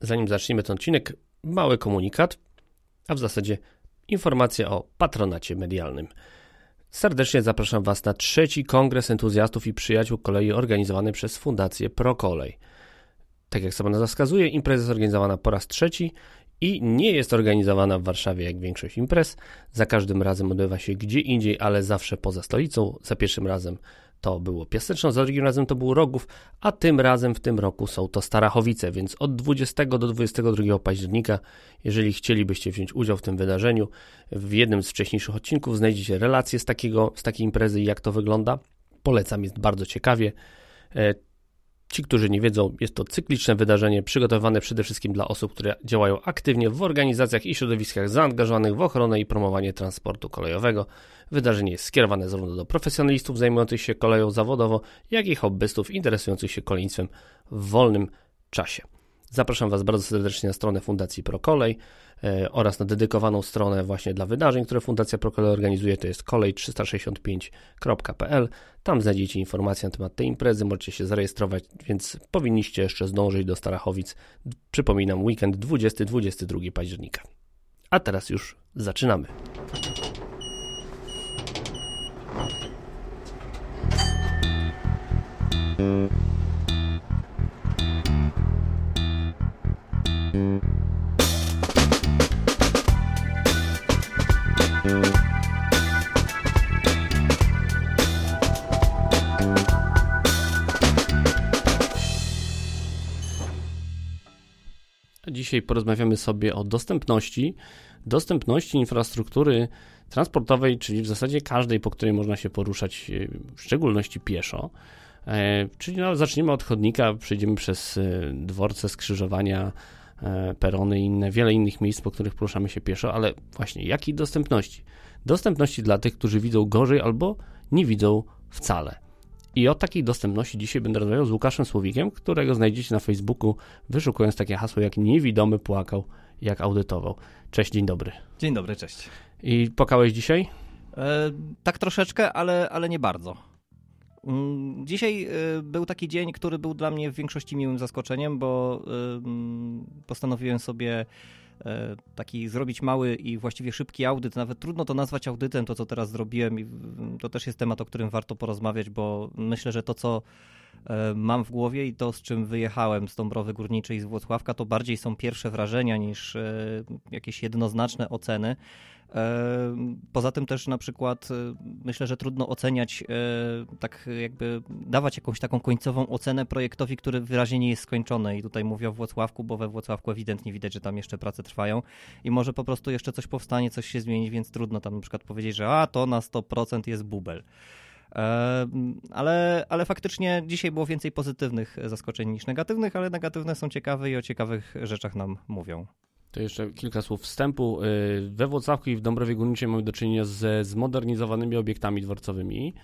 Zanim zaczniemy ten odcinek, mały komunikat, a w zasadzie informacja o patronacie medialnym. Serdecznie zapraszam Was na trzeci kongres entuzjastów i przyjaciół kolei organizowany przez Fundację ProKolej. Tak jak sama nazwa wskazuje, impreza jest organizowana po raz trzeci i nie jest organizowana w Warszawie jak większość imprez. Za każdym razem odbywa się gdzie indziej, ale zawsze poza stolicą. Za pierwszym razem to było Piaseczno, za drugim razem to był Rogów, a tym razem w tym roku są to Starachowice, więc od 20 do 22 października, jeżeli chcielibyście wziąć udział w tym wydarzeniu, w jednym z wcześniejszych odcinków znajdziecie relacje z, takiego, z takiej imprezy i jak to wygląda. Polecam, jest bardzo ciekawie. Ci, którzy nie wiedzą, jest to cykliczne wydarzenie przygotowane przede wszystkim dla osób, które działają aktywnie w organizacjach i środowiskach zaangażowanych w ochronę i promowanie transportu kolejowego. Wydarzenie jest skierowane zarówno do profesjonalistów zajmujących się koleją zawodowo, jak i hobbystów interesujących się kolejnictwem w wolnym czasie. Zapraszam Was bardzo serdecznie na stronę Fundacji ProKolej e, oraz na dedykowaną stronę właśnie dla wydarzeń, które Fundacja ProKolej organizuje, to jest kolej365.pl. Tam znajdziecie informacje na temat tej imprezy, możecie się zarejestrować, więc powinniście jeszcze zdążyć do Starachowic. Przypominam, weekend 20-22 października. A teraz już zaczynamy. Dzisiaj porozmawiamy sobie o dostępności, dostępności infrastruktury transportowej, czyli w zasadzie każdej, po której można się poruszać, e, w szczególności pieszo. E, czyli no, zaczniemy od chodnika, przejdziemy przez e, dworce, skrzyżowania, perony i inne, wiele innych miejsc, po których poruszamy się pieszo, ale właśnie jakiej dostępności? Dostępności dla tych, którzy widzą gorzej albo nie widzą wcale. I o takiej dostępności dzisiaj będę rozmawiał z Łukaszem Słowikiem, którego znajdziecie na Facebooku, wyszukując takie hasło jak niewidomy płakał, jak audytował. Cześć, dzień dobry. Dzień dobry, cześć. I płakałeś dzisiaj? E, tak troszeczkę, ale, ale nie bardzo. Mm, dzisiaj e, był taki dzień, który był dla mnie w większości miłym zaskoczeniem, bo e, postanowiłem sobie taki zrobić mały i właściwie szybki audyt. Nawet trudno to nazwać audytem, to co teraz zrobiłem. I to też jest temat, o którym warto porozmawiać, bo myślę, że to co e, mam w głowie i to, z czym wyjechałem z Dąbrowy Górniczej z Włocławka, to bardziej są pierwsze wrażenia niż e, jakieś jednoznaczne oceny. Poza tym też na przykład myślę, że trudno oceniać, tak jakby dawać jakąś taką końcową ocenę projektowi, który wyraźnie nie jest skończony. I tutaj mówię o Włocławku, bo we Włocławku ewidentnie widać, że tam jeszcze prace trwają i może po prostu jeszcze coś powstanie, coś się zmieni, więc trudno tam na przykład powiedzieć, że a to na 100% jest bubel. Ale, ale faktycznie dzisiaj było więcej pozytywnych zaskoczeń niż negatywnych, ale negatywne są ciekawe i o ciekawych rzeczach nam mówią. To jeszcze kilka słów wstępu. Y, we Włocławku i w Dąbrowie Górniczej mamy do czynienia ze zmodernizowanymi obiektami dworcowymi,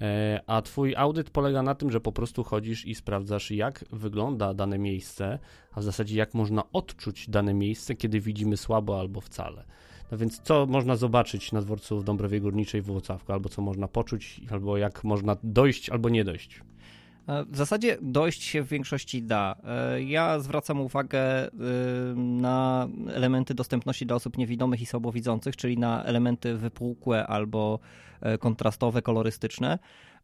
e, a twój audyt polega na tym, że po prostu chodzisz i sprawdzasz, jak wygląda dane miejsce, a w zasadzie jak można odczuć dane miejsce, kiedy widzimy słabo albo wcale. No więc co można zobaczyć na dworcu w Dąbrowie Górniczej w Włocławku, albo co można poczuć, albo jak można dojść albo nie dojść? E, w zasadzie dojść się w większości da. E, ja zwracam uwagę e, na elementy dostępności dla osób niewidomych i słabowidzących, czyli na elementy wypukłe albo kontrastowe, kolorystyczne.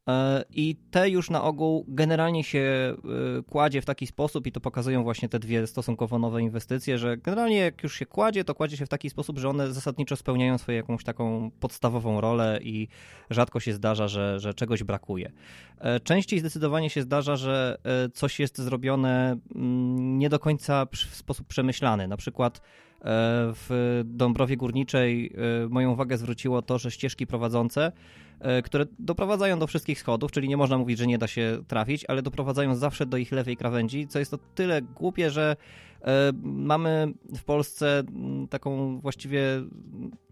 E, I te już na ogół generalnie się e, kładzie w taki sposób, i to pokazują właśnie te dwie stosunkowo nowe inwestycje, że generalnie jak już się kładzie, to kładzie się w taki sposób, że one zasadniczo spełniają swoją jakąś taką podstawową rolę i rzadko się zdarza, że, że czegoś brakuje. E, częściej zdecydowanie się zdarza, że coś jest zrobione mm, nie do końca w sposób przemyślany. Na przykład w Dąbrowie Górniczej moją uwagę zwróciło to, że ścieżki prowadzące E, które doprowadzają do wszystkich schodów, czyli nie można mówić, że nie da się trafić, ale doprowadzają zawsze do ich lewej krawędzi, co jest to tyle głupie, że e, mamy w Polsce taką właściwie,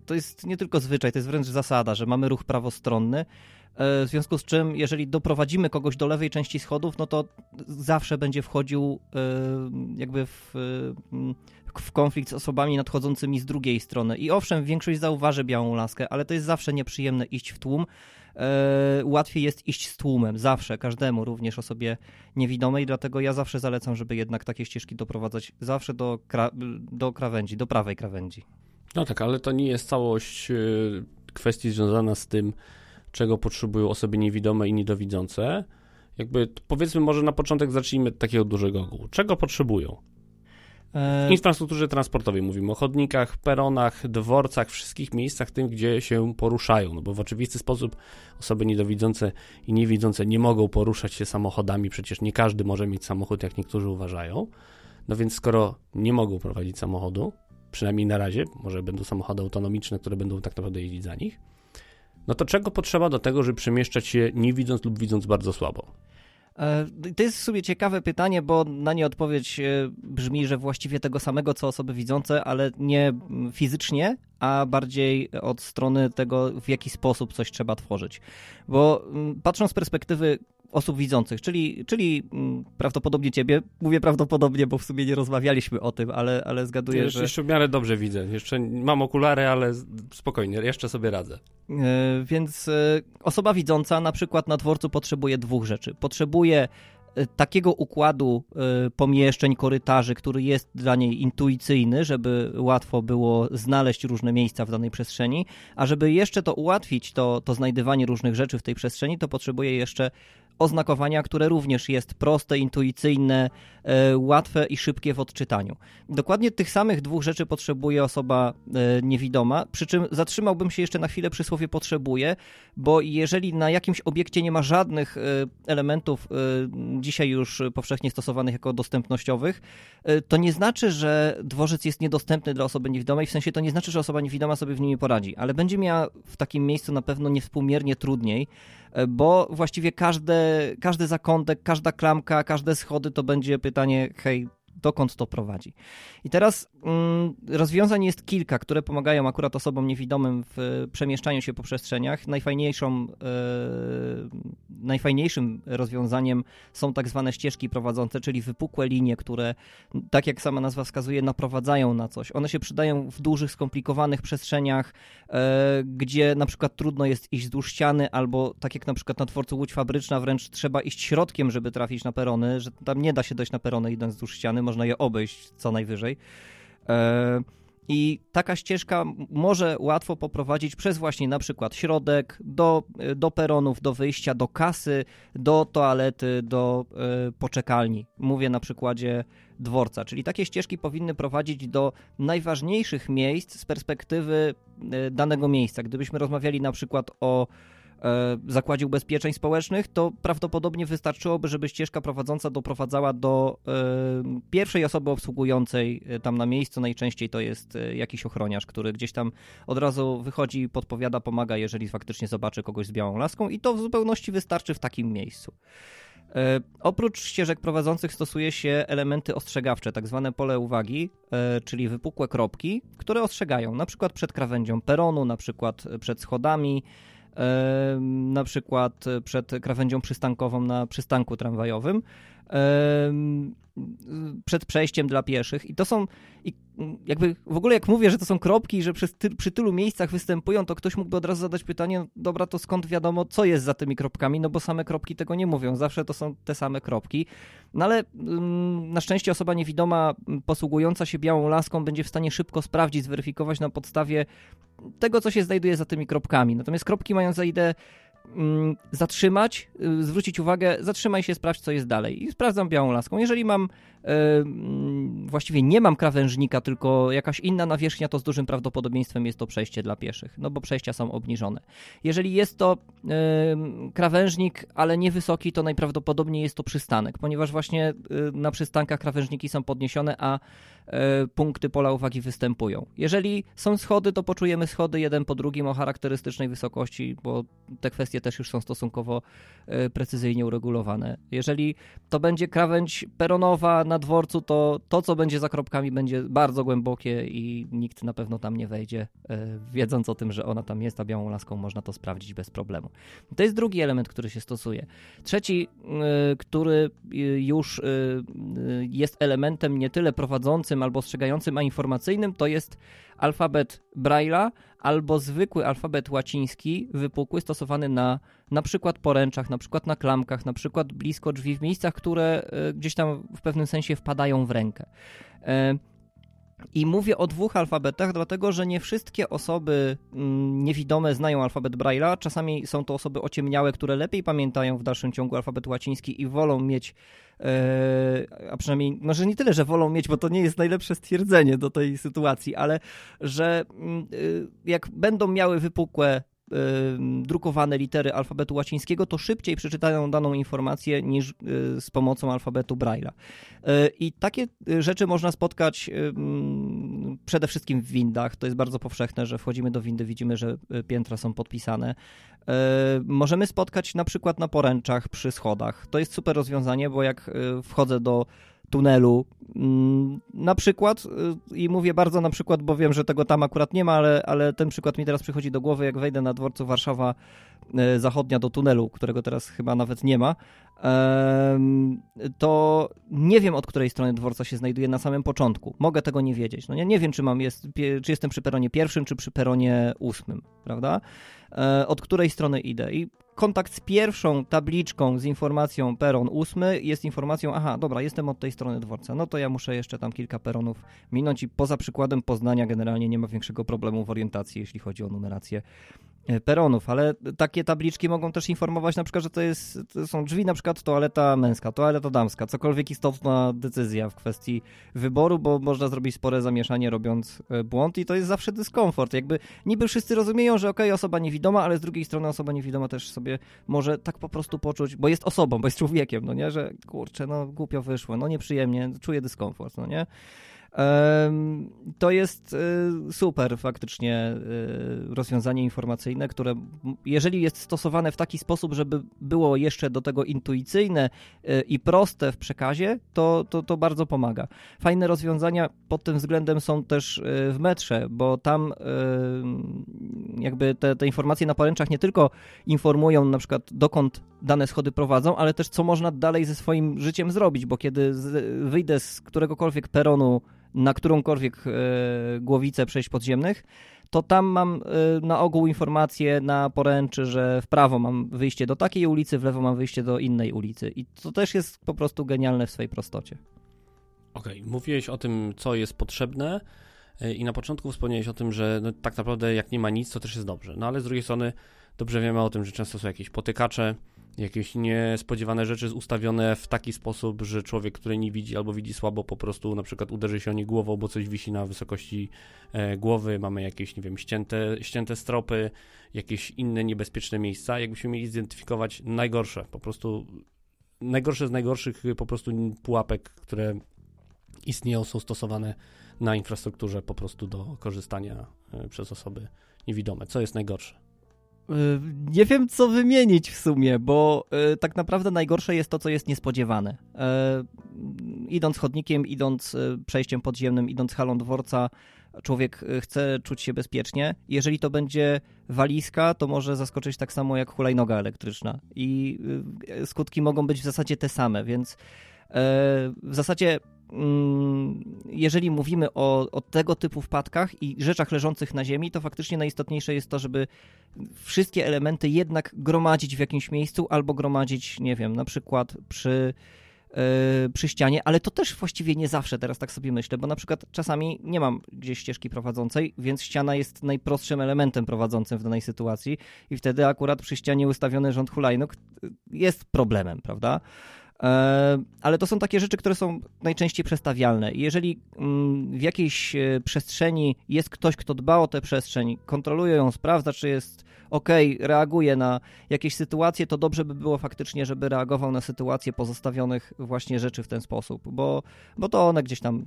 to jest nie tylko zwyczaj, to jest wręcz zasada, że mamy ruch prawostronny, e, w związku z czym, jeżeli doprowadzimy kogoś do lewej części schodów, no to zawsze będzie wchodził jakby w w konflikt z osobami nadchodzącymi z drugiej strony. I owszem, większość zauważy białą laskę, ale to jest zawsze nieprzyjemne iść w tłum. e, łatwiej jest iść z tłumem, zawsze, każdemu, również osobie niewidomej, dlatego ja zawsze zalecam, żeby jednak takie ścieżki doprowadzać zawsze do, kra do krawędzi, do prawej krawędzi. No tak, ale to nie jest całość y, kwestii związana z tym, czego potrzebują osoby niewidome i niedowidzące. Jakby powiedzmy może na początek zacznijmy od takiego dużego ogółu. Czego potrzebują? W infrastrukturze transportowej mówimy o chodnikach, peronach, dworcach, wszystkich miejscach tym, gdzie się poruszają, no bo w oczywisty sposób osoby niedowidzące i niewidzące nie mogą poruszać się samochodami, przecież nie każdy może mieć samochód, jak niektórzy uważają. No więc skoro nie mogą prowadzić samochodu, przynajmniej na razie, może będą samochody autonomiczne, które będą tak naprawdę jeździć za nich, no to czego potrzeba do tego, żeby przemieszczać się nie widząc lub widząc bardzo słabo? E, to jest w sumie ciekawe pytanie, bo na nie odpowiedź e, brzmi, że właściwie tego samego co osoby widzące, ale nie fizycznie, a bardziej od strony tego, w jaki sposób coś trzeba tworzyć. Bo patrząc z perspektywy osób widzących, czyli, czyli mm, prawdopodobnie ciebie. Mówię prawdopodobnie, bo w sumie nie rozmawialiśmy o tym, ale, ale zgaduję, jeszcze, że... Jeszcze w miarę dobrze widzę. Jeszcze mam okulary, ale spokojnie, jeszcze sobie radzę. E, więc e, osoba widząca na przykład na dworcu potrzebuje dwóch rzeczy. Potrzebuje e, takiego układu pomieszczeń, korytarzy, który jest dla niej intuicyjny, żeby łatwo było znaleźć różne miejsca w danej przestrzeni, a żeby jeszcze to ułatwić, to, to znajdywanie różnych rzeczy w tej przestrzeni, to potrzebuje jeszcze oznakowania, które również jest proste, intuicyjne, łatwe i szybkie w odczytaniu. Dokładnie tych samych dwóch rzeczy potrzebuje osoba e, niewidoma, przy czym zatrzymałbym się jeszcze na chwilę przy słowie potrzebuje, bo jeżeli na jakimś obiekcie nie ma żadnych e, elementów dzisiaj już powszechnie stosowanych jako dostępnościowych, to nie znaczy, że dworzec jest niedostępny dla osoby niewidomej, w sensie to nie znaczy, że osoba niewidoma sobie w nim nie poradzi, ale będzie miała w takim miejscu na pewno niewspółmiernie trudniej, bo właściwie każde, każdy zakątek, każda klamka, każde schody to będzie pytanie, hej, dokąd to prowadzi. I teraz mm, rozwiązań jest kilka, które pomagają akurat osobom niewidomym w przemieszczaniu się po przestrzeniach. Najfajniejszą, e, najfajniejszym rozwiązaniem są tak zwane ścieżki prowadzące, czyli wypukłe linie, które, tak jak sama nazwa wskazuje, naprowadzają na coś. One się przydają w dużych, skomplikowanych przestrzeniach, e, gdzie na przykład trudno jest iść wzdłuż ściany, albo tak jak na przykład na dworcu Łódź Fabryczna, wręcz trzeba iść środkiem, żeby trafić na perony, że tam nie da się dojść na perony idąc wzdłuż ściany, można je obejść co najwyżej. E, I taka ścieżka może łatwo poprowadzić przez właśnie na przykład środek, do, do peronów, do wyjścia, do kasy, do toalety, do y, poczekalni. Mówię na przykładzie dworca, czyli takie ścieżki powinny prowadzić do najważniejszych miejsc z perspektywy danego miejsca. Gdybyśmy rozmawiali na przykład o E, Zakładzie Ubezpieczeń Społecznych, to prawdopodobnie wystarczyłoby, żeby ścieżka prowadząca doprowadzała do e, pierwszej osoby obsługującej e, tam na miejscu. Najczęściej to jest jakiś ochroniarz, który gdzieś tam od razu wychodzi, podpowiada, pomaga, jeżeli faktycznie zobaczy kogoś z białą laską i to w zupełności wystarczy w takim miejscu. E, oprócz ścieżek prowadzących stosuje się elementy ostrzegawcze, tak zwane pole uwagi, e, czyli wypukłe kropki, które ostrzegają na przykład przed krawędzią peronu, na przykład przed schodami, na przykład przed krawędzią przystankową na przystanku tramwajowym przed przejściem dla pieszych. I to są, i jakby w ogóle jak mówię, że to są kropki, że przy, przy tylu miejscach występują, to ktoś mógłby od razu zadać pytanie, no dobra, to skąd wiadomo, co jest za tymi kropkami, no bo same kropki tego nie mówią, zawsze to są te same kropki. No ale mm, na szczęście osoba niewidoma posługująca się białą laską będzie w stanie szybko sprawdzić, zweryfikować na podstawie tego, co się znajduje za tymi kropkami. Natomiast kropki mają za ideę Mm, zatrzymać, y, zwrócić uwagę, zatrzymaj się, sprawdź, co jest dalej. I sprawdzam białą laską. Jeżeli mam, e, mm, właściwie nie mam krawężnika, tylko jakaś inna nawierzchnia, to z dużym prawdopodobieństwem jest to przejście dla pieszych, no bo przejścia są obniżone. Jeżeli jest to krawężnik, ale niewysoki, to najprawdopodobniej jest to przystanek, ponieważ właśnie y, na przystankach krawężniki są podniesione, a punkty pola uwagi występują. Jeżeli są schody, to poczujemy schody jeden po drugim o charakterystycznej wysokości, bo te kwestie też już są stosunkowo e, precyzyjnie uregulowane. Jeżeli to będzie krawędź peronowa na dworcu, to to, co będzie za kropkami, będzie bardzo głębokie i nikt na pewno tam nie wejdzie, e, wiedząc o tym, że ona tam jest, a białą laską można to sprawdzić bez problemu. To jest drugi element, który się stosuje. Trzeci, e, który już jest elementem nie tyle prowadzącym, albo ostrzegającym, a informacyjnym to jest alfabet Braille'a albo zwykły alfabet łaciński, wypukły, stosowany na na przykład poręczach, na przykład na klamkach, na przykład blisko drzwi, w miejscach, które e, gdzieś tam w pewnym sensie wpadają w rękę. I mówię o dwóch alfabetach, dlatego że nie wszystkie osoby mm, niewidome znają alfabet Braille'a. Czasami są to osoby ociemniałe, które lepiej pamiętają w dalszym ciągu alfabet łaciński i wolą mieć E, a przynajmniej, może nie tyle, że wolą mieć, bo to nie jest najlepsze stwierdzenie do tej sytuacji, ale że mm, y, jak będą miały wypukłe drukowane litery alfabetu łacińskiego, to szybciej przeczytają daną informację niż y, z pomocą alfabetu Braille'a. I takie rzeczy można spotkać mm, przede wszystkim w windach. To jest bardzo powszechne, że wchodzimy do windy, widzimy, że piętra są podpisane. Możemy spotkać na przykład na poręczach przy schodach. To jest super rozwiązanie, bo jak wchodzę do tunelu. Mm, na przykład e, i mówię bardzo na przykład, bo wiem, że tego tam akurat nie ma, ale, ale ten przykład mi teraz przychodzi do głowy, jak wejdę na dworcu Warszawa Zachodnia do tunelu, którego teraz chyba nawet nie ma, to nie wiem od której strony dworca się znajduje na samym początku. Mogę tego nie wiedzieć. No nie, nie wiem, czy, mam jest, czy jestem przy peronie pierwszym, czy przy peronie ósmym, prawda? E, od której strony idę. I kontakt z pierwszą tabliczką z informacją peron ósmy jest informacją, aha, dobra, jestem od tej strony dworca, no to ja muszę jeszcze tam kilka peronów minąć i poza przykładem Poznania generalnie nie ma większego problemu w orientacji, jeśli chodzi o numerację peronów, ale takie tabliczki mogą też informować na przykład, że to, jest, to są drzwi na przykład toaleta męska, toaleta damska, cokolwiek istotna decyzja w kwestii wyboru, bo można zrobić spore zamieszanie robiąc e, błąd i to jest zawsze dyskomfort. Jakby niby wszyscy rozumieją, że okej, okay, osoba niewidoma, ale z drugiej strony osoba niewidoma też sobie może tak po prostu poczuć, bo jest osobą, bo jest człowiekiem, no nie, że kurczę, no głupio wyszło, no nieprzyjemnie, czuję dyskomfort, no nie. To jest y, super faktycznie y, rozwiązanie informacyjne, które jeżeli jest stosowane w taki sposób, żeby było jeszcze do tego intuicyjne y, i proste w przekazie, to, to, to bardzo pomaga. Fajne rozwiązania pod tym względem są też w metrze, bo tam jakby te, te informacje na poręczach nie tylko informują na przykład dokąd dane schody prowadzą, ale też co można dalej ze swoim życiem zrobić, bo kiedy wyjdę z któregokolwiek peronu na którąkolwiek e, głowicę przejść podziemnych, to tam mam e, na ogół informację na poręczy, że w prawo mam wyjście do takiej ulicy, w lewo mam wyjście do innej ulicy. I to też jest po prostu genialne w swojej prostocie. Okej, okay. mówiłeś o tym, co jest potrzebne i na początku wspomniałeś o tym, że no, tak naprawdę jak nie ma nic, to też jest dobrze. No ale z drugiej strony dobrze wiemy o tym, że często są jakieś potykacze, jakieś niespodziewane rzeczy ustawione w taki sposób, że człowiek, który nie widzi albo widzi słabo, po prostu na przykład uderzy się o nie głową, bo coś wisi na wysokości e, głowy, mamy jakieś, nie wiem, ścięte, ścięte stropy, jakieś inne niebezpieczne miejsca. Jakbyśmy mieli zidentyfikować najgorsze, po prostu najgorsze z najgorszych po prostu pułapek, które istnieją, są stosowane na infrastrukturze po prostu do korzystania e, przez osoby niewidome. Co jest najgorsze? Y, nie wiem, co wymienić w sumie, bo y, tak naprawdę najgorsze jest to, co jest niespodziewane. Idąc chodnikiem, idąc przejściem podziemnym, idąc halą dworca, człowiek chce czuć się bezpiecznie. Jeżeli to będzie walizka, to może zaskoczyć tak samo jak hulajnoga elektryczna. I skutki mogą być w zasadzie te same, więc w zasadzie jeżeli mówimy o, o, tego typu wpadkach i rzeczach leżących na ziemi, to faktycznie najistotniejsze jest to, żeby wszystkie elementy jednak gromadzić w jakimś miejscu albo gromadzić, nie wiem, na przykład przy, yy, przy ścianie, ale to też właściwie nie zawsze, teraz tak sobie myślę, bo na przykład czasami nie mam gdzieś ścieżki prowadzącej, więc ściana jest najprostszym elementem prowadzącym w danej sytuacji i wtedy akurat przy ścianie ustawiony rząd hulajnóg jest problemem, prawda? E, ale to są takie rzeczy, które są najczęściej przestawialne. jeżeli mm, w jakiejś e, przestrzeni jest ktoś, kto dba o tę przestrzeń, kontroluje ją, sprawdza, czy jest ok, reaguje na jakieś sytuacje, to dobrze by było faktycznie, żeby reagował na sytuacje pozostawionych właśnie rzeczy w ten sposób, bo, bo to one gdzieś tam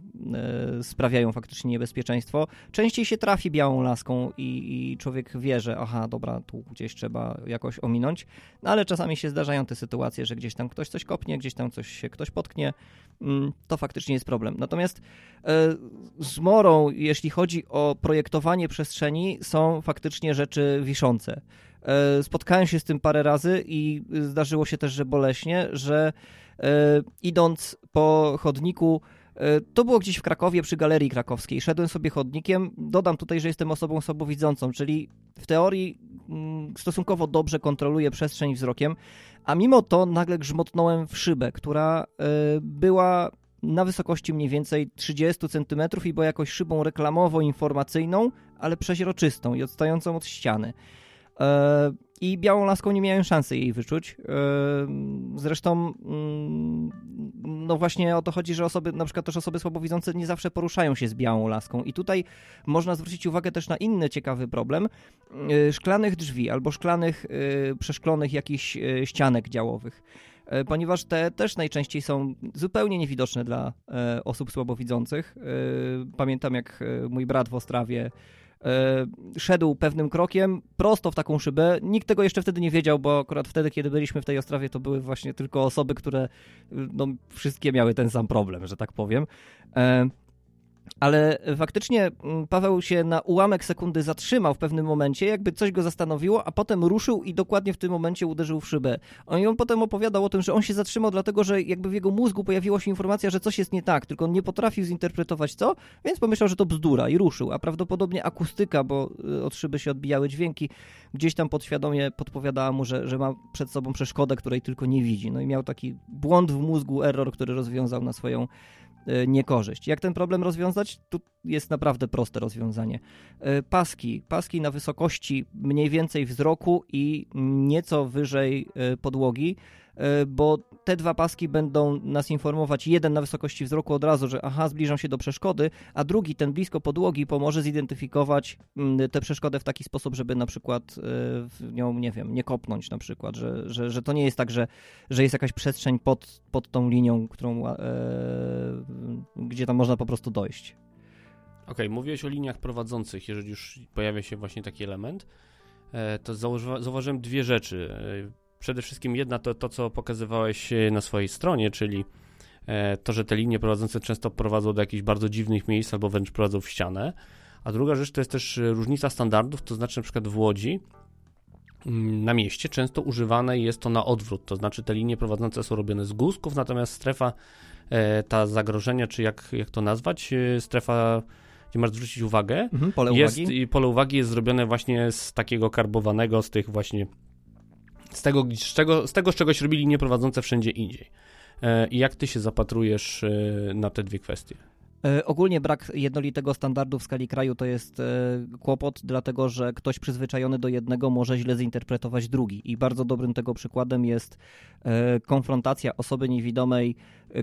e, sprawiają faktycznie niebezpieczeństwo. Częściej się trafi białą laską i, i człowiek wie, że aha, dobra, tu gdzieś trzeba jakoś ominąć, no ale czasami się zdarzają te sytuacje, że gdzieś tam ktoś coś kopnie, gdzieś tam coś się ktoś potknie, mm, to faktycznie jest problem. Natomiast e, z morą, jeśli chodzi o projektowanie przestrzeni, są faktycznie rzeczy wiszące. E, spotkałem się z tym parę razy i zdarzyło się też, że boleśnie, że e, idąc po chodniku To było gdzieś w Krakowie przy Galerii Krakowskiej. Szedłem sobie chodnikiem. Dodam tutaj, że jestem osobą słabowidzącą, czyli w teorii mm, stosunkowo dobrze kontroluję przestrzeń wzrokiem, a mimo to nagle grzmotnąłem w szybę, która była na wysokości mniej więcej 30 cm i była jakoś szybą reklamowo-informacyjną, ale przeźroczystą i odstającą od ściany. E, I białą laską nie miałem szansy jej wyczuć. E, zresztą, mm, no właśnie o to chodzi, że osoby, na przykład też osoby słabowidzące nie zawsze poruszają się z białą laską. I tutaj można zwrócić uwagę też na inny ciekawy problem e, szklanych drzwi albo szklanych, przeszklonych jakichś ścianek działowych. Ponieważ te też najczęściej są zupełnie niewidoczne dla osób słabowidzących. Pamiętam, jak mój brat w Ostrawie szedł pewnym krokiem prosto w taką szybę. Nikt tego jeszcze wtedy nie wiedział, bo akurat wtedy, kiedy byliśmy w tej Ostrawie, to były właśnie tylko osoby, które no, wszystkie miały ten sam problem, że tak powiem. Ale faktycznie mm, Paweł się na ułamek sekundy zatrzymał w pewnym momencie, jakby coś go zastanowiło, a potem ruszył i dokładnie w tym momencie uderzył w szybę. On, on potem opowiadał o tym, że on się zatrzymał dlatego, że jakby w jego mózgu pojawiła się informacja, że coś jest nie tak, tylko on nie potrafił zinterpretować co, więc pomyślał, że to bzdura i ruszył, a prawdopodobnie akustyka, bo y, od szyby się odbijały dźwięki, gdzieś tam podświadomie podpowiadała mu, że, że ma przed sobą przeszkodę, której tylko nie widzi. No i miał taki błąd w mózgu, error, który rozwiązał na swoją niekorzyść. Jak ten problem rozwiązać? Tu jest naprawdę proste rozwiązanie. E, paski, paski na wysokości mniej więcej wzroku i nieco wyżej e, podłogi E, bo te dwa paski będą nas informować, jeden na wysokości wzroku od razu, że aha, zbliżam się do przeszkody, a drugi, ten blisko podłogi, pomoże zidentyfikować mm, tę przeszkodę w taki sposób, żeby na przykład e, w nią, nie wiem, nie kopnąć na przykład, że, że, że to nie jest tak, że, że jest jakaś przestrzeń pod, pod tą linią, którą, e, gdzie tam można po prostu dojść. Okej, okay, mówiłeś o liniach prowadzących, jeżeli już pojawia się właśnie taki element, e, to zauważyłem dwie rzeczy Przede wszystkim jedna to to, co pokazywałeś e, na swojej stronie, czyli e, to, że te linie prowadzące często prowadzą do jakichś bardzo dziwnych miejsc albo wręcz prowadzą w ścianę. A druga rzecz to jest też e, różnica standardów, to znaczy na przykład w Łodzi mm, na mieście często używane jest to na odwrót, to znaczy te linie prowadzące są robione z guzków, natomiast strefa ta zagrożenia, czy jak, jak to nazwać, strefa gdzie masz zwrócić uwagę, mhm, pole jest, uwagi. i pole uwagi jest zrobione właśnie z takiego karbowanego, z tych właśnie z tego, z, czego, z tego, z czegoś robili nieprowadzące wszędzie indziej. E, I jak ty się zapatrujesz e, na te dwie kwestie? E, ogólnie brak jednolitego standardu w skali kraju to jest kłopot, dlatego że ktoś przyzwyczajony do jednego może źle zinterpretować drugi. I bardzo dobrym tego przykładem jest konfrontacja osoby niewidomej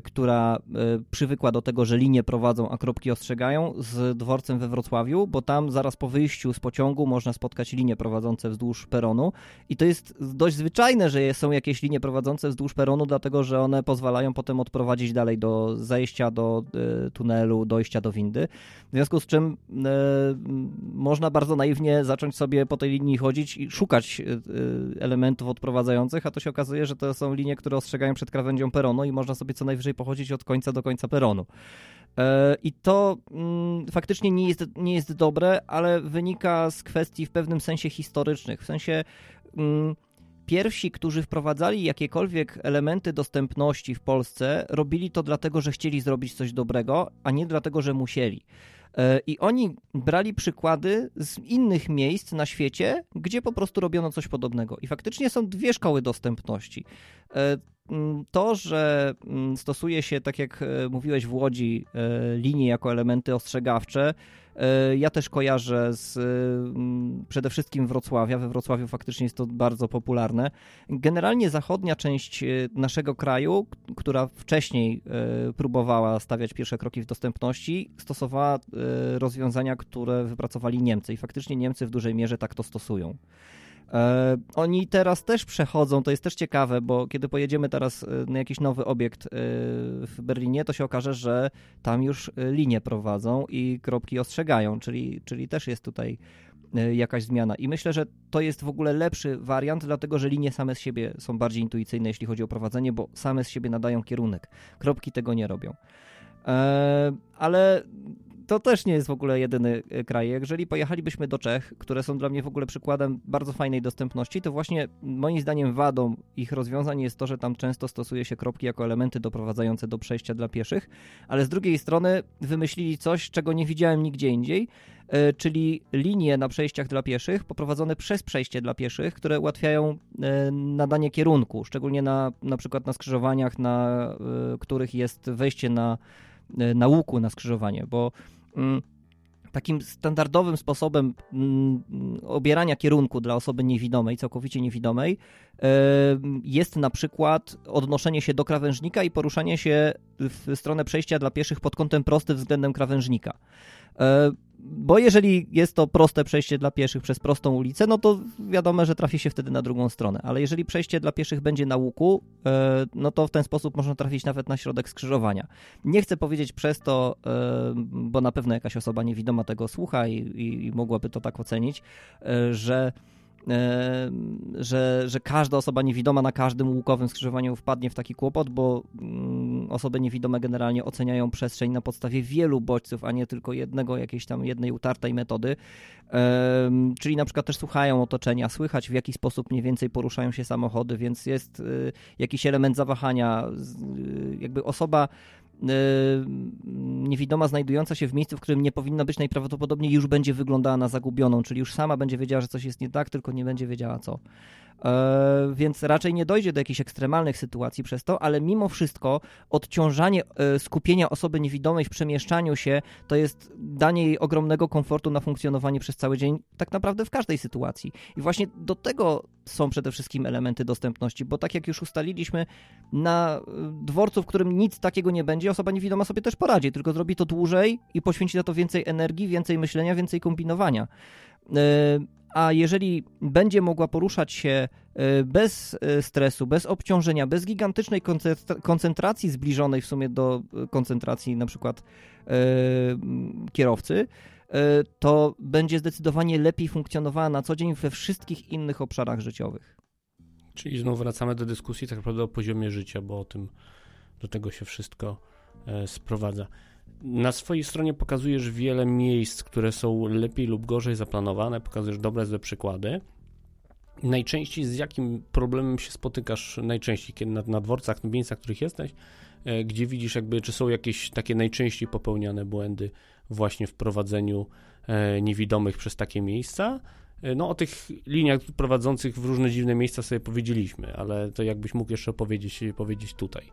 która y, przywykła do tego, że linie prowadzą, a kropki ostrzegają, z dworcem we Wrocławiu, bo tam zaraz po wyjściu z pociągu można spotkać linie prowadzące wzdłuż peronu. I to jest dość zwyczajne, że są jakieś linie prowadzące wzdłuż peronu, dlatego że one pozwalają potem odprowadzić dalej do zejścia do y, tunelu, dojścia do windy. W związku z czym można bardzo naiwnie zacząć sobie po tej linii chodzić i szukać elementów odprowadzających, a to się okazuje, że to są linie, które ostrzegają przed krawędzią peronu i można sobie co najwyżej najwyżej pochodzić od końca do końca peronu. E, I to mm, faktycznie nie jest, nie jest dobre, ale wynika z kwestii w pewnym sensie historycznych. W sensie mm, pierwsi, którzy wprowadzali jakiekolwiek elementy dostępności w Polsce, robili to dlatego, że chcieli zrobić coś dobrego, a nie dlatego, że musieli. E, I oni brali przykłady z innych miejsc na świecie, gdzie po prostu robiono coś podobnego. I faktycznie są dwie szkoły dostępności. Mm, to, że mm, stosuje się, tak jak e, mówiłeś w Łodzi, e, linie jako elementy ostrzegawcze, e, ja też kojarzę z mm, przede wszystkim Wrocławia. We Wrocławiu faktycznie jest to bardzo popularne. Generalnie zachodnia część naszego kraju, która wcześniej próbowała stawiać pierwsze kroki w dostępności, stosowała rozwiązania, które wypracowali Niemcy i faktycznie Niemcy w dużej mierze tak to stosują. E, oni teraz też przechodzą, to jest też ciekawe, bo kiedy pojedziemy teraz e, na jakiś nowy obiekt e, w Berlinie, to się okaże, że tam już linie prowadzą i kropki ostrzegają, czyli, czyli też jest tutaj jakaś zmiana. I myślę, że to jest w ogóle lepszy wariant, dlatego że linie same z siebie są bardziej intuicyjne, jeśli chodzi o prowadzenie, bo same z siebie nadają kierunek. Kropki tego nie robią. Ale to też nie jest w ogóle jedyny e, kraj. Jeżeli pojechalibyśmy do Czech, które są dla mnie w ogóle przykładem bardzo fajnej dostępności, to właśnie moim zdaniem wadą ich rozwiązań jest to, że tam często stosuje się kropki jako elementy doprowadzające do przejścia dla pieszych, ale z drugiej strony wymyślili coś, czego nie widziałem nigdzie indziej, e, czyli linie na przejściach dla pieszych poprowadzone przez przejście dla pieszych, które ułatwiają e, nadanie kierunku, szczególnie na, na przykład na skrzyżowaniach, na których jest wejście na na łuku na skrzyżowanie, bo takim standardowym sposobem mm, obierania kierunku dla osoby niewidomej, całkowicie niewidomej, e, jest na przykład odnoszenie się do krawężnika i poruszanie się w stronę przejścia dla pieszych pod kątem prostym względem krawężnika. E, bo jeżeli jest to proste przejście dla pieszych przez prostą ulicę, no to wiadomo, że trafi się wtedy na drugą stronę. Ale jeżeli przejście dla pieszych będzie na łuku, e, no to w ten sposób można trafić nawet na środek skrzyżowania. Nie chcę powiedzieć przez to, e, bo na pewno jakaś osoba niewidoma tego słucha i, i, i mogłaby to tak ocenić, że że, że każda osoba niewidoma na każdym łukowym skrzyżowaniu wpadnie w taki kłopot, bo mm, osoby niewidome generalnie oceniają przestrzeń na podstawie wielu bodźców, a nie tylko jednego, jakiejś tam jednej utartej metody. Czyli na przykład też słuchają otoczenia, słychać w jaki sposób mniej więcej poruszają się samochody, więc jest y, jakiś element zawahania. Y, jakby osoba Y, niewidoma znajdująca się w miejscu, w którym nie powinna być, najprawdopodobniej już będzie wyglądała na zagubioną, czyli już sama będzie wiedziała, że coś jest nie tak, tylko nie będzie wiedziała co. E, więc raczej nie dojdzie do jakichś ekstremalnych sytuacji przez to, ale mimo wszystko odciążanie e, skupienia osoby niewidomej w przemieszczaniu się to jest danie jej ogromnego komfortu na funkcjonowanie przez cały dzień, tak naprawdę w każdej sytuacji. I właśnie do tego są przede wszystkim elementy dostępności, bo tak jak już ustaliliśmy, na e, dworcu, w którym nic takiego nie będzie, osoba niewidoma sobie też poradzi, tylko zrobi to dłużej i poświęci na to więcej energii, więcej myślenia, więcej kombinowania a jeżeli będzie mogła poruszać się e, bez e, stresu, bez obciążenia, bez gigantycznej koncentracji zbliżonej w sumie do e, koncentracji na przykład kierowcy, to będzie zdecydowanie lepiej funkcjonowała na co dzień we wszystkich innych obszarach życiowych. Czyli znowu wracamy do dyskusji tak naprawdę o poziomie życia, bo o tym do tego się wszystko sprowadza. Na swojej stronie pokazujesz wiele miejsc, które są lepiej lub gorzej zaplanowane, pokazujesz dobre, złe przykłady. Najczęściej z jakim problemem się spotykasz najczęściej, kiedy na, na dworcach, na miejscach, w których jesteś, e, gdzie widzisz jakby, czy są jakieś takie najczęściej popełniane błędy właśnie w prowadzeniu e, niewidomych przez takie miejsca? E, no o tych liniach prowadzących w różne dziwne miejsca sobie powiedzieliśmy, ale to jakbyś mógł jeszcze powiedzieć, powiedzieć tutaj.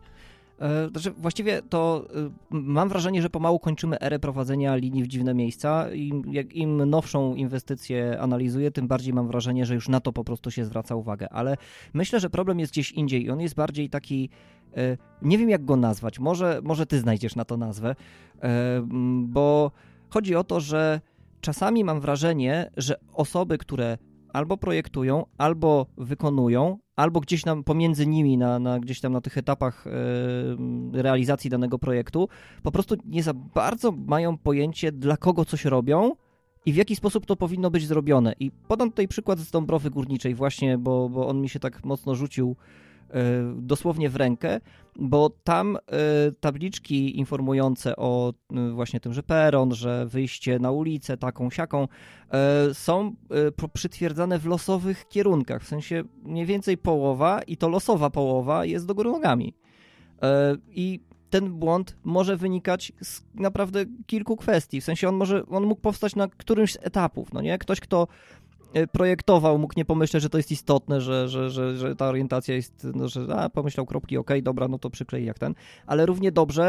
E, znaczy, właściwie to e, mam wrażenie, że pomału kończymy erę prowadzenia linii w dziwne miejsca. Im, jak im nowszą inwestycję analizuję, tym bardziej mam wrażenie, że już na to po prostu się zwraca uwagę. Ale myślę, że problem jest gdzieś indziej i on jest bardziej taki. E, nie wiem, jak go nazwać. Może, może ty znajdziesz na to nazwę, bo chodzi o to, że czasami mam wrażenie, że osoby, które albo projektują, albo wykonują, albo gdzieś tam pomiędzy nimi, na, na gdzieś tam na tych etapach e, realizacji danego projektu, po prostu nie za bardzo mają pojęcie, dla kogo coś robią i w jaki sposób to powinno być zrobione. I podam tutaj przykład z Dąbrowy Górniczej, właśnie, bo, bo on mi się tak mocno rzucił dosłownie w rękę, bo tam e, tabliczki informujące o e, właśnie tym, że peron, że wyjście na ulicę taką, siaką, są przytwierdzane w losowych kierunkach, w sensie mniej więcej połowa i to losowa połowa jest do góry nogami. I ten błąd może wynikać z naprawdę kilku kwestii. W sensie on może, on mógł powstać na którymś z etapów, no nie? Ktoś, kto E, projektował, mógł nie pomyśleć, że to jest istotne, że, że, że, że ta orientacja jest, no, że a, pomyślał kropki, ok, dobra, no to przyklej jak ten, ale równie dobrze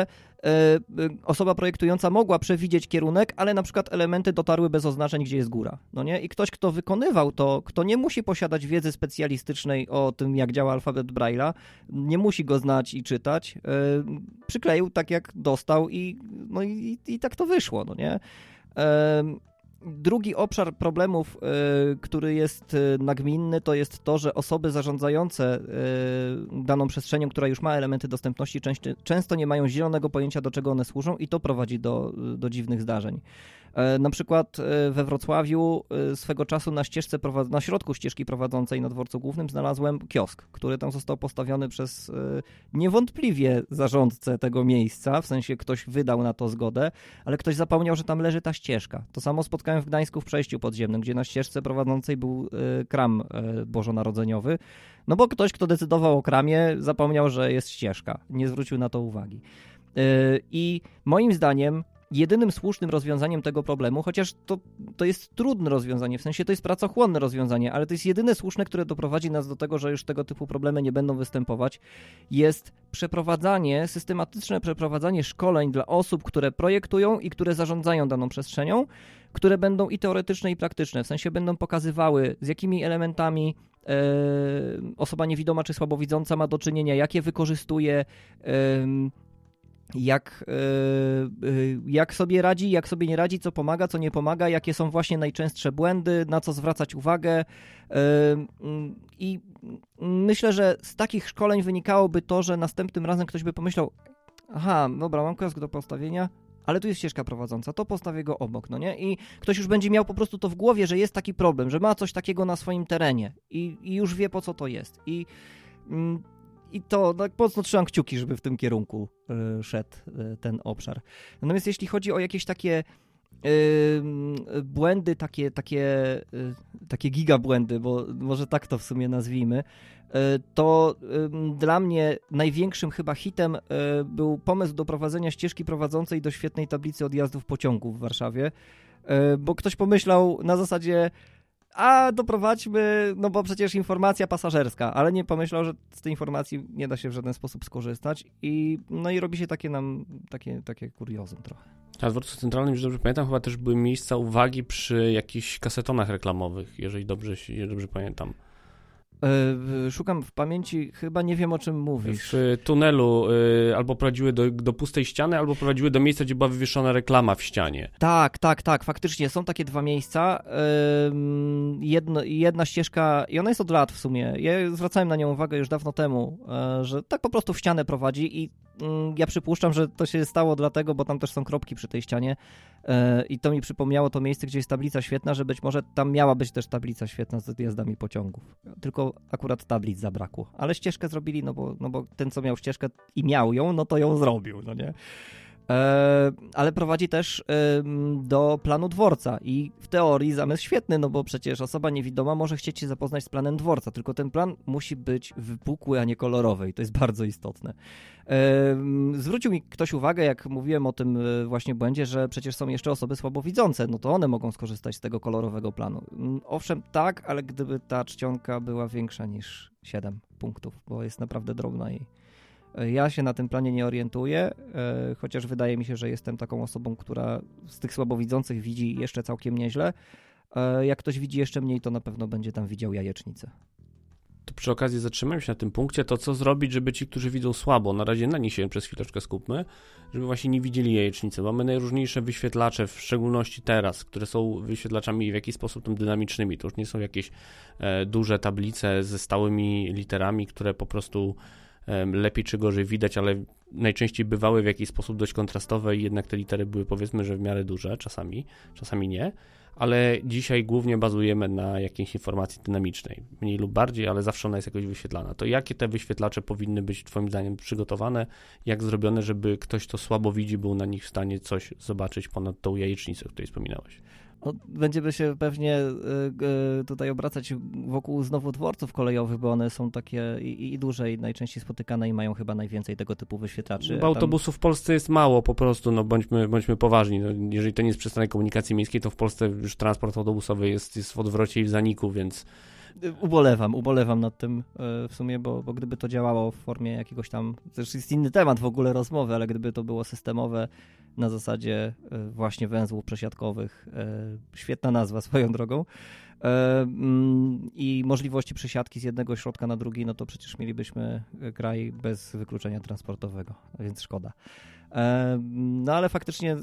e, e, osoba projektująca mogła przewidzieć kierunek, ale na przykład elementy dotarły bez oznaczeń, gdzie jest góra, no nie? I ktoś, kto wykonywał to, kto nie musi posiadać wiedzy specjalistycznej o tym, jak działa alfabet Braille'a, nie musi go znać i czytać, e, przykleił tak, jak dostał i, no i, i tak to wyszło, no nie? Drugi obszar problemów, y, który jest y, nagminny, to jest to, że osoby zarządzające y, daną przestrzenią, która już ma elementy dostępności, często nie mają zielonego pojęcia, do czego one służą, i to prowadzi do, do dziwnych zdarzeń. E, na przykład e, we Wrocławiu e, swego czasu na ścieżce, na środku ścieżki prowadzącej na dworcu głównym znalazłem kiosk, który tam został postawiony przez niewątpliwie zarządcę tego miejsca, w sensie ktoś wydał na to zgodę, ale ktoś zapomniał, że tam leży ta ścieżka. To samo spotkałem w Gdańsku w przejściu podziemnym, gdzie na ścieżce prowadzącej był kram bożonarodzeniowy, no bo ktoś, kto decydował o kramie, zapomniał, że jest ścieżka. Nie zwrócił na to uwagi. I moim zdaniem jedynym słusznym rozwiązaniem tego problemu, chociaż to, to jest trudne rozwiązanie, w sensie to jest pracochłonne rozwiązanie, ale to jest jedyne słuszne, które doprowadzi nas do tego, że już tego typu problemy nie będą występować, jest przeprowadzanie, systematyczne przeprowadzanie szkoleń dla osób, które projektują i które zarządzają daną przestrzenią, które będą i teoretyczne, i praktyczne, w sensie będą pokazywały, z jakimi elementami e, osoba niewidoma czy słabowidząca ma do czynienia, jakie wykorzystuje, jak, e, e, jak sobie radzi, jak sobie nie radzi, co pomaga, co nie pomaga, jakie są właśnie najczęstsze błędy, na co zwracać uwagę. E, mm, I myślę, że z takich szkoleń wynikałoby to, że następnym razem ktoś by pomyślał: Aha, dobra, mam kiosk do postawienia, ale tu jest ścieżka prowadząca, to postawię go obok, no nie? I ktoś już będzie miał po prostu to w głowie, że jest taki problem, że ma coś takiego na swoim terenie i, i już wie po co to jest. I mm, i to tak mocno trzymam kciuki, żeby w tym kierunku y, szedł y, ten obszar. Natomiast jeśli chodzi o jakieś takie y, błędy, takie, takie, takie gigabłędy, bo może tak to w sumie nazwijmy, to dla mnie największym chyba hitem był pomysł do prowadzenia ścieżki prowadzącej do świetnej tablicy odjazdów pociągów w Warszawie, bo ktoś pomyślał na zasadzie a doprowadźmy, no bo przecież informacja pasażerska, ale nie pomyślał, że z tej informacji nie da się w żaden sposób skorzystać i no i robi się takie nam, takie, takie kuriozum trochę. A w dworcu centralnym, jeżeli dobrze pamiętam, chyba też były miejsca uwagi przy jakichś kasetonach reklamowych, jeżeli dobrze, jeżeli dobrze pamiętam. E, szukam w pamięci, chyba nie wiem o czym mówisz. W tunelu y, albo prowadziły do, do pustej ściany, albo prowadziły do miejsca, gdzie była wywieszona reklama w ścianie. Tak, tak, tak, faktycznie są takie dwa miejsca. Jedno, jedna ścieżka, i ona jest od lat w sumie. Ja zwracałem na nią uwagę już dawno temu, e, że tak po prostu w ścianę prowadzi i ja przypuszczam, że to się stało dlatego, bo tam też są kropki przy tej ścianie e, i to mi przypomniało to miejsce, gdzie jest tablica świetna, że być może tam miała być też tablica świetna z odjazdami pociągów. Tylko akurat tablic zabrakło. Ale ścieżkę zrobili, no bo, no bo ten, co miał ścieżkę i miał ją, no to ją zrobił, no nie? E, ale prowadzi też do planu dworca i w teorii zamysł świetny, no bo przecież osoba niewidoma może chcieć się zapoznać z planem dworca, tylko ten plan musi być wypukły, a nie kolorowy i to jest bardzo istotne. Zwrócił mi ktoś uwagę, jak mówiłem o tym e, właśnie błędzie, że przecież są jeszcze osoby słabowidzące, no to one mogą skorzystać z tego kolorowego planu. Mm, owszem, tak, ale gdyby ta czcionka była większa niż 7 punktów, bo jest naprawdę drobna i ja się na tym planie nie orientuję, e, chociaż wydaje mi się, że jestem taką osobą, która z tych słabowidzących widzi jeszcze całkiem nieźle. E, jak ktoś widzi jeszcze mniej, to na pewno będzie tam widział jajecznicę. To przy okazji zatrzymajmy się na tym punkcie, to co zrobić, żeby ci, którzy widzą słabo, na razie na nich się przez chwileczkę skupmy, żeby właśnie nie widzieli jajecznicy. Mamy najróżniejsze wyświetlacze, w szczególności teraz, które są wyświetlaczami w jakiś sposób tam dynamicznymi. To już nie są jakieś e, duże tablice ze stałymi literami, które po prostu lepiej czy gorzej widać, ale najczęściej bywały w jakiś sposób dość kontrastowe i jednak te litery były powiedzmy, że w miarę duże, czasami, czasami nie, ale dzisiaj głównie bazujemy na jakiejś informacji dynamicznej, mniej lub bardziej, ale zawsze ona jest jakoś wyświetlana. To jakie te wyświetlacze powinny być Twoim zdaniem przygotowane, jak zrobione, żeby ktoś, kto słabo widzi, był na nich w stanie coś zobaczyć ponad tą jajecznicę, o której wspominałeś? No, będziemy się pewnie y, y, tutaj obracać wokół znowu dworców kolejowych, bo one są takie i, i duże i najczęściej spotykane i mają chyba najwięcej tego typu wyświetlaczy. Bo autobusów w Polsce jest mało po prostu, no bądźmy, bądźmy poważni. No, jeżeli to nie jest przystanek komunikacji miejskiej, to w Polsce już transport autobusowy jest, jest w odwrocie i w zaniku, więc ubolewam, ubolewam nad tym e, w sumie, bo, bo gdyby to działało w formie jakiegoś tam, też jest inny temat w ogóle rozmowy, ale gdyby to było systemowe na zasadzie e, właśnie węzłów przesiadkowych, e, świetna nazwa swoją drogą, mm, i możliwości przesiadki z jednego środka na drugi, no to przecież mielibyśmy kraj bez wykluczenia transportowego, więc szkoda. No ale faktycznie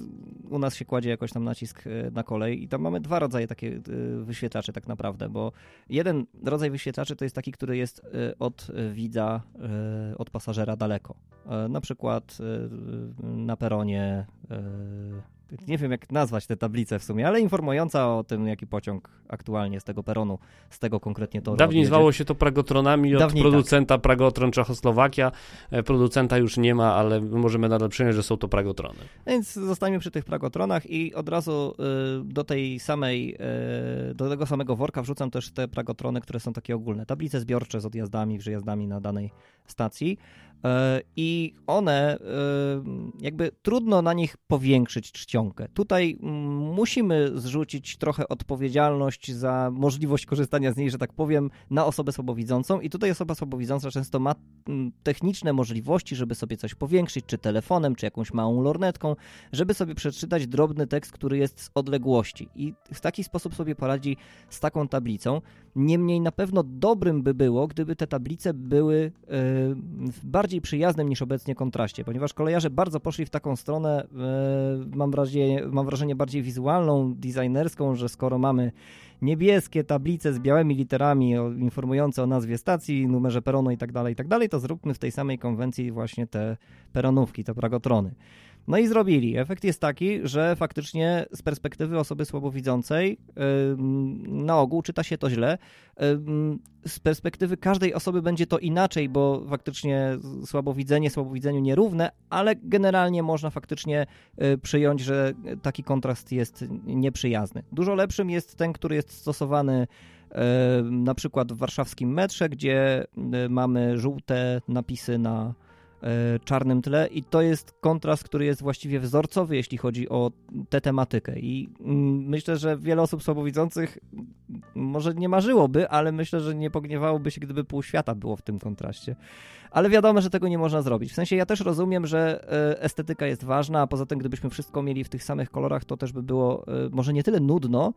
u nas się kładzie jakoś tam nacisk e, na kolej i tam mamy dwa rodzaje takie e, wyświetlaczy tak naprawdę, bo jeden rodzaj wyświetlaczy to jest taki, który jest e, od widza, od pasażera daleko. Na przykład na peronie nie wiem jak nazwać tę tablicę w sumie, ale informująca o tym, jaki pociąg aktualnie z tego peronu, z tego konkretnie toru. Dawniej zwało się to pragotronami od Dawniej tak. producenta tak. Pragotron Czechoslowakia. E, producenta już nie ma, ale możemy nadal przyjąć, że są to pragotrony. Więc zostańmy przy tych pragotronach i od razu y, do tej samej, y, do tego samego worka wrzucam też te pragotrony, które są takie ogólne. Tablice zbiorcze z odjazdami, wyjazdami na danej stacji. E, I one, e, jakby trudno na nich powiększyć czcionkę. Tutaj mm, musimy zrzucić trochę odpowiedzialność za możliwość korzystania z niej, że tak powiem, na osobę słabowidzącą. I tutaj osoba słabowidząca często ma mm, techniczne możliwości, żeby sobie coś powiększyć, czy telefonem, czy jakąś małą lornetką, żeby sobie przeczytać drobny tekst, który jest z odległości. I w taki sposób sobie poradzi z taką tablicą. Niemniej na pewno dobrym by było, gdyby te tablice były w bardziej przyjaznym niż obecnie kontraście, ponieważ kolejarze bardzo poszli w taką stronę, mam wrażenie, mam wrażenie bardziej wizualną, designerską, że skoro mamy niebieskie tablice z białymi literami informujące o nazwie stacji, numerze peronu i tak dalej, i tak to zróbmy w tej samej konwencji właśnie te peronówki, te pragotrony. No i zrobili. Efekt jest taki, że faktycznie z perspektywy osoby słabowidzącej na ogół czyta się to źle. Z perspektywy każdej osoby będzie to inaczej, bo faktycznie słabowidzenie słabowidzeniu nierówne, ale generalnie można faktycznie y, przyjąć, że taki kontrast jest nieprzyjazny. Dużo lepszym jest ten, który jest stosowany na przykład w warszawskim metrze, gdzie y, mamy żółte napisy na czarnym tle i to jest kontrast, który jest właściwie wzorcowy, jeśli chodzi o tę tematykę i mm, myślę, że wiele osób słabowidzących może nie marzyłoby, ale myślę, że nie pogniewałoby się, gdyby pół świata było w tym kontraście. Ale wiadomo, że tego nie można zrobić. W sensie ja też rozumiem, że e, estetyka jest ważna, a poza tym gdybyśmy wszystko mieli w tych samych kolorach, to też by było e, może nie tyle nudno,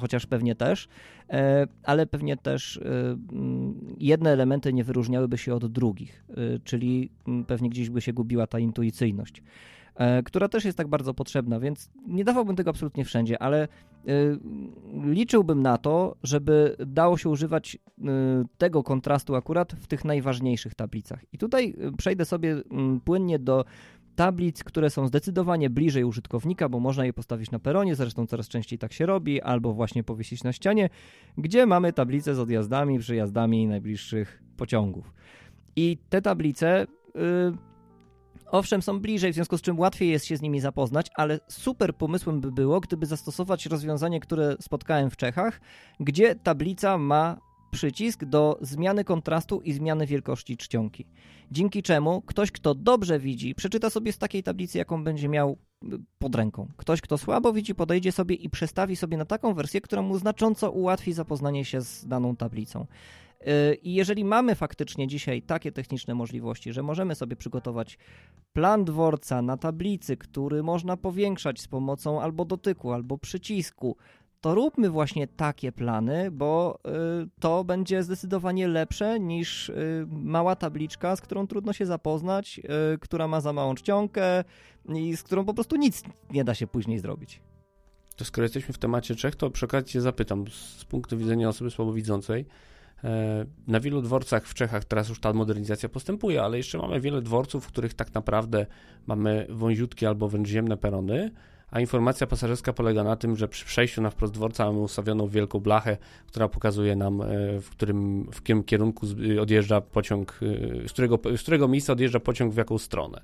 chociaż pewnie też, e, ale pewnie też e, mm, jedne elementy nie wyróżniałyby się od drugich, e, czyli mm, pewnie gdzieś by się gubiła ta intuicyjność która też jest tak bardzo potrzebna, więc nie dawałbym tego absolutnie wszędzie, ale liczyłbym na to, żeby dało się używać tego kontrastu akurat w tych najważniejszych tablicach. I tutaj przejdę sobie mm, płynnie do tablic, które są zdecydowanie bliżej użytkownika, bo można je postawić na peronie, zresztą coraz częściej tak się robi, albo właśnie powiesić na ścianie, gdzie mamy tablice z odjazdami, przyjazdami najbliższych pociągów. I te tablice. Yy, owszem, są bliżej, w związku z czym łatwiej jest się z nimi zapoznać, ale super pomysłem by było, gdyby zastosować rozwiązanie, które spotkałem w Czechach, gdzie tablica ma przycisk do zmiany kontrastu i zmiany wielkości czcionki. Dzięki czemu ktoś, kto dobrze widzi, przeczyta sobie z takiej tablicy, jaką będzie miał y, pod ręką. Ktoś, kto słabo widzi, podejdzie sobie i przestawi sobie na taką wersję, która mu znacząco ułatwi zapoznanie się z daną tablicą. Y, I jeżeli mamy faktycznie dzisiaj takie techniczne możliwości, że możemy sobie przygotować plan dworca na tablicy, który można powiększać z pomocą albo dotyku, albo przycisku, to róbmy właśnie takie plany, bo y, to będzie zdecydowanie lepsze niż y, mała tabliczka, z którą trudno się zapoznać, y, która ma za małą czcionkę i z którą po prostu nic nie da się później zrobić. To skoro jesteśmy w temacie Czech, to przy okazji cię zapytam, z punktu widzenia osoby słabowidzącej, e, na wielu dworcach w Czechach teraz już ta modernizacja postępuje, ale jeszcze mamy wiele dworców, w których tak naprawdę mamy wąziutkie albo wręcz ziemne perony, a informacja pasażerska polega na tym, że przy przejściu na wprost dworca mamy ustawioną wielką blachę, która pokazuje nam, e, w którym, w którym kierunku odjeżdża pociąg, e, z którego, z którego miejsca odjeżdża pociąg w jaką stronę.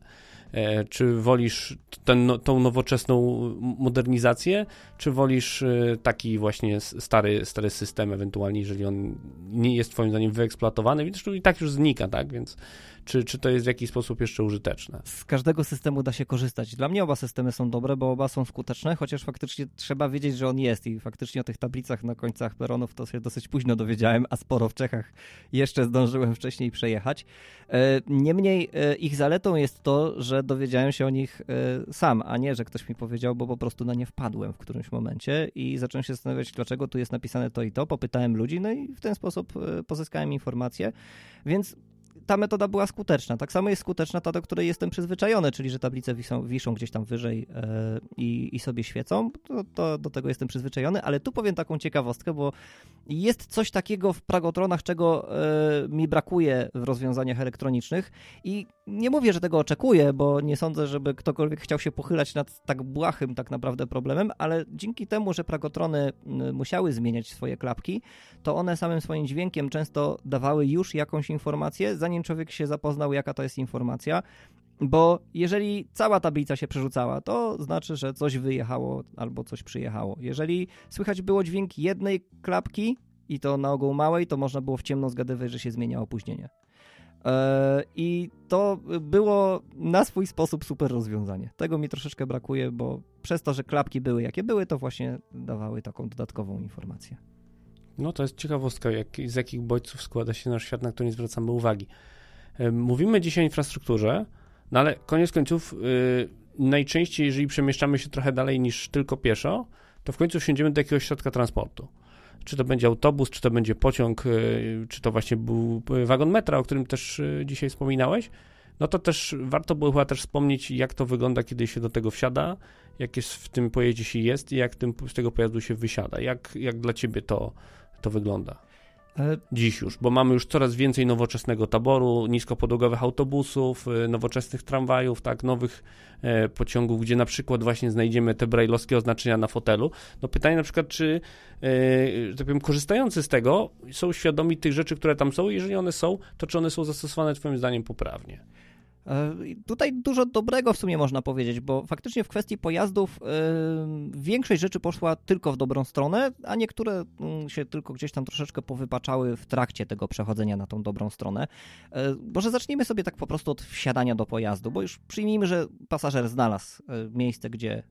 E, czy wolisz ten, no, tą nowoczesną modernizację, czy wolisz taki właśnie stary, stary system, ewentualnie, jeżeli on nie jest twoim zdaniem wyeksploatowany, więc i tak już znika, tak, więc czy, czy to jest w jakiś sposób jeszcze użyteczne? Z każdego systemu da się korzystać. Dla mnie oba systemy są dobre, bo oba są skuteczne, chociaż faktycznie trzeba wiedzieć, że on jest i faktycznie o tych tablicach na końcach peronów to się dosyć późno dowiedziałem, a sporo w Czechach jeszcze zdążyłem wcześniej przejechać. E, niemniej e, ich zaletą jest to, że dowiedziałem się o nich e, sam, a nie, że ktoś mi powiedział, bo po prostu na nie wpadłem w którymś momencie i zacząłem się zastanawiać, dlaczego tu jest napisane to i to. Popytałem ludzi, no i w ten sposób pozyskałem informacje. Więc ta metoda była skuteczna. Tak samo jest skuteczna ta, do której jestem przyzwyczajony, czyli że tablice wiszą, gdzieś tam wyżej e, i, i, sobie świecą. To, to, do tego jestem przyzwyczajony, ale tu powiem taką ciekawostkę, bo jest coś takiego w pragotronach, czego e, mi brakuje w rozwiązaniach elektronicznych i nie mówię, że tego oczekuję, bo nie sądzę, żeby ktokolwiek chciał się pochylać nad tak błahym tak naprawdę problemem, ale dzięki temu, że pragotrony musiały zmieniać swoje klapki, to one samym swoim dźwiękiem często dawały już jakąś informację, zanim człowiek się zapoznał, jaka to jest informacja. Bo jeżeli cała tablica się przerzucała, to znaczy, że coś wyjechało albo coś przyjechało. Jeżeli słychać było dźwięk jednej klapki i to na ogół małej, to można było w ciemno zgadywać, że się zmienia opóźnienie. E, I to było na swój sposób super rozwiązanie. Tego mi troszeczkę brakuje, bo przez to, że klapki były jakie były, to właśnie dawały taką dodatkową informację. No to jest ciekawostka, jak, z jakich bodźców składa się nasz świat, na który nie zwracamy uwagi. E, mówimy dzisiaj o infrastrukturze, no ale koniec końców yy, najczęściej, jeżeli przemieszczamy się trochę dalej niż tylko pieszo, to w końcu wsiądziemy do jakiegoś środka transportu czy to będzie autobus, czy to będzie pociąg, y, czy to właśnie był wagon metra, o którym też y, dzisiaj wspominałeś, no to też warto było chyba też wspomnieć, jak to wygląda, kiedy się do tego wsiada, jak jest w tym pojeździe się jest i jak tym, z tego pojazdu się wysiada. Jak, jak dla ciebie to, to wygląda? E, Dziś już, bo mamy już coraz więcej nowoczesnego taboru, niskopodłogowych autobusów, e, nowoczesnych tramwajów, tak, nowych e, pociągów, gdzie na przykład właśnie znajdziemy te brajlowskie oznaczenia na fotelu. No pytanie na przykład, czy że tak powiem, korzystający z tego są świadomi tych rzeczy, które tam są, jeżeli one są, to czy one są zastosowane twoim zdaniem poprawnie? E, tutaj dużo dobrego w sumie można powiedzieć, bo faktycznie w kwestii pojazdów yy, większość rzeczy poszła tylko w dobrą stronę, a niektóre yy, się tylko gdzieś tam troszeczkę powypaczały w trakcie tego przechodzenia na tą dobrą stronę. Yy, może zacznijmy sobie tak po prostu od wsiadania do pojazdu, bo już przyjmijmy, że pasażer znalazł miejsce, gdzie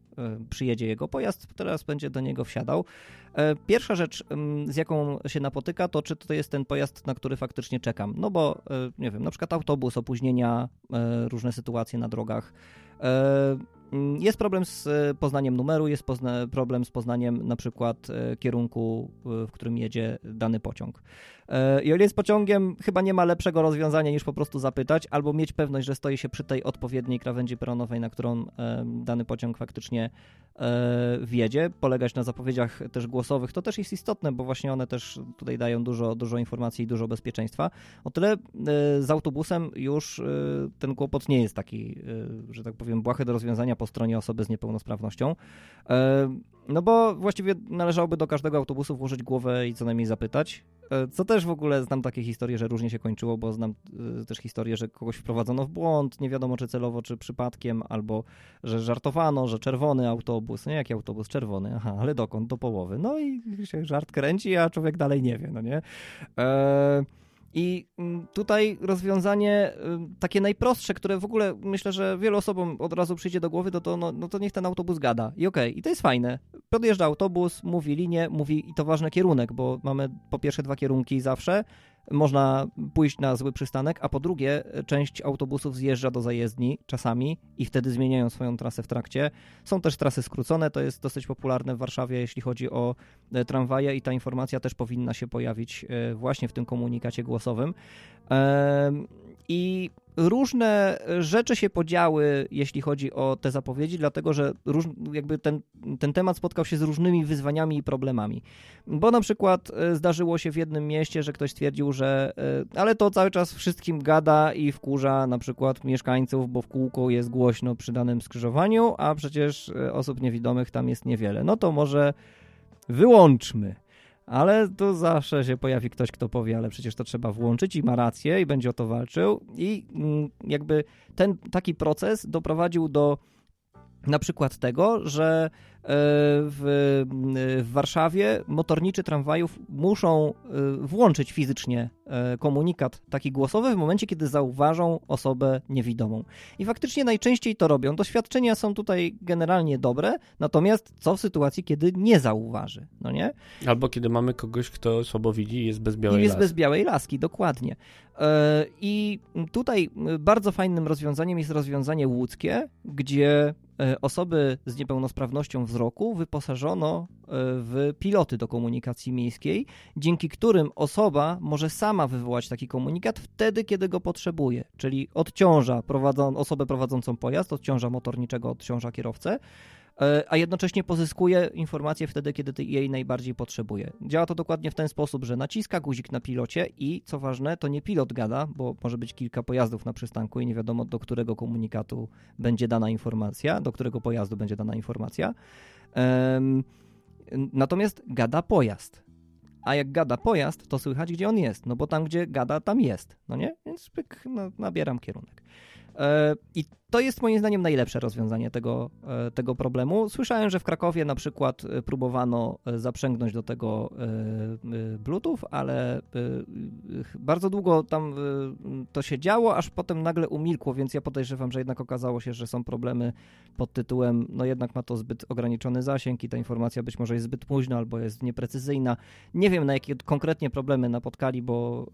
przyjedzie jego pojazd, teraz będzie do niego wsiadał. Pierwsza rzecz, z jaką się napotyka, to czy to jest ten pojazd, na który faktycznie czekam. No bo, nie wiem, na przykład autobus, opóźnienia, różne sytuacje na drogach. E, mm, jest problem z e, poznaniem numeru, jest pozna problem z poznaniem na przykład e, kierunku, w którym jedzie dany pociąg. I o ile jest pociągiem, chyba nie ma lepszego rozwiązania niż po prostu zapytać, albo mieć pewność, że stoi się przy tej odpowiedniej krawędzi peronowej, na którą dany pociąg faktycznie wjedzie. Polegać na zapowiedziach też głosowych, to też jest istotne, bo właśnie one też tutaj dają dużo, dużo informacji i dużo bezpieczeństwa. O tyle z autobusem już ten kłopot nie jest taki, że tak powiem, błahy do rozwiązania po stronie osoby z niepełnosprawnością. No bo właściwie należałoby do każdego autobusu włożyć głowę i co najmniej zapytać. E, co też w ogóle znam takie historie, że różnie się kończyło, bo znam e, też historię, że kogoś wprowadzono w błąd, nie wiadomo czy celowo, czy przypadkiem, albo że żartowano, że czerwony autobus, nie jaki autobus czerwony, aha, ale dokąd, do połowy. No i się żart kręci, a człowiek dalej nie wie, no nie? Eee, i mm, tutaj rozwiązanie takie najprostsze, które w ogóle myślę, że wielu osobom od razu przyjdzie do głowy, to, to, no, no to niech ten autobus gada. I okej, okay, i to jest fajne. Podjeżdża autobus, mówi linię, mówi i to ważny kierunek, bo mamy po pierwsze dwa kierunki zawsze, można pójść na zły przystanek, a po drugie, część autobusów zjeżdża do zajezdni czasami i wtedy zmieniają swoją trasę w trakcie. Są też trasy skrócone, to jest dosyć popularne w Warszawie, jeśli chodzi o e, tramwaje, i ta informacja też powinna się pojawić e, właśnie w tym komunikacie głosowym. I różne rzeczy się podziały, jeśli chodzi o te zapowiedzi, dlatego że róż, jakby ten, ten temat spotkał się z różnymi wyzwaniami i problemami. Bo na przykład e, zdarzyło się w jednym mieście, że ktoś stwierdził, że e, ale to cały czas wszystkim gada i wkurza na przykład mieszkańców, bo w kółko jest głośno przy danym skrzyżowaniu, a przecież e, osób niewidomych tam jest niewiele. No to może wyłączmy ale tu zawsze się pojawi ktoś, kto powie, ale przecież to trzeba włączyć i ma rację i będzie o to walczył. I mm, jakby ten taki proces doprowadził do na przykład tego, że w, w Warszawie motorniczy tramwajów muszą e, włączyć fizycznie e, komunikat taki głosowy w momencie, kiedy zauważą osobę niewidomą. I faktycznie najczęściej to robią. Doświadczenia są tutaj generalnie dobre, natomiast co w sytuacji, kiedy nie zauważy, no nie? Albo kiedy mamy kogoś, kto słabo widzi i jest bez białej I jest laski. bez białej laski, dokładnie. I tutaj bardzo fajnym rozwiązaniem jest rozwiązanie łódzkie, gdzie osoby z niepełnosprawnością wzroku wyposażono e, w piloty do komunikacji miejskiej, dzięki którym osoba może sama wywołać taki komunikat wtedy, kiedy go potrzebuje, czyli odciąża prowadzą, osobę prowadzącą pojazd, odciąża motorniczego, odciąża kierowcę a jednocześnie pozyskuje informacje wtedy, kiedy jej najbardziej potrzebuje. Działa to dokładnie w ten sposób, że naciska guzik na pilocie i co ważne, to nie pilot gada, bo może być kilka pojazdów na przystanku i nie wiadomo do którego komunikatu będzie dana informacja, do którego pojazdu będzie dana informacja. Natomiast gada pojazd. A jak gada pojazd, to słychać, gdzie on jest. No bo tam, gdzie gada, tam jest. No nie? Więc pyk, no, nabieram kierunek. E, I to jest moim zdaniem najlepsze rozwiązanie tego, e, tego problemu. Słyszałem, że w Krakowie na przykład e, próbowano zaprzęgnąć do tego Bluetooth, ale bardzo długo tam to się działo, aż potem nagle umilkło, więc ja podejrzewam, że jednak okazało się, że są problemy pod tytułem, no jednak ma to zbyt ograniczony zasięg i ta informacja być może jest zbyt późna albo jest nieprecyzyjna. Nie wiem na jakie konkretnie problemy napotkali, bo,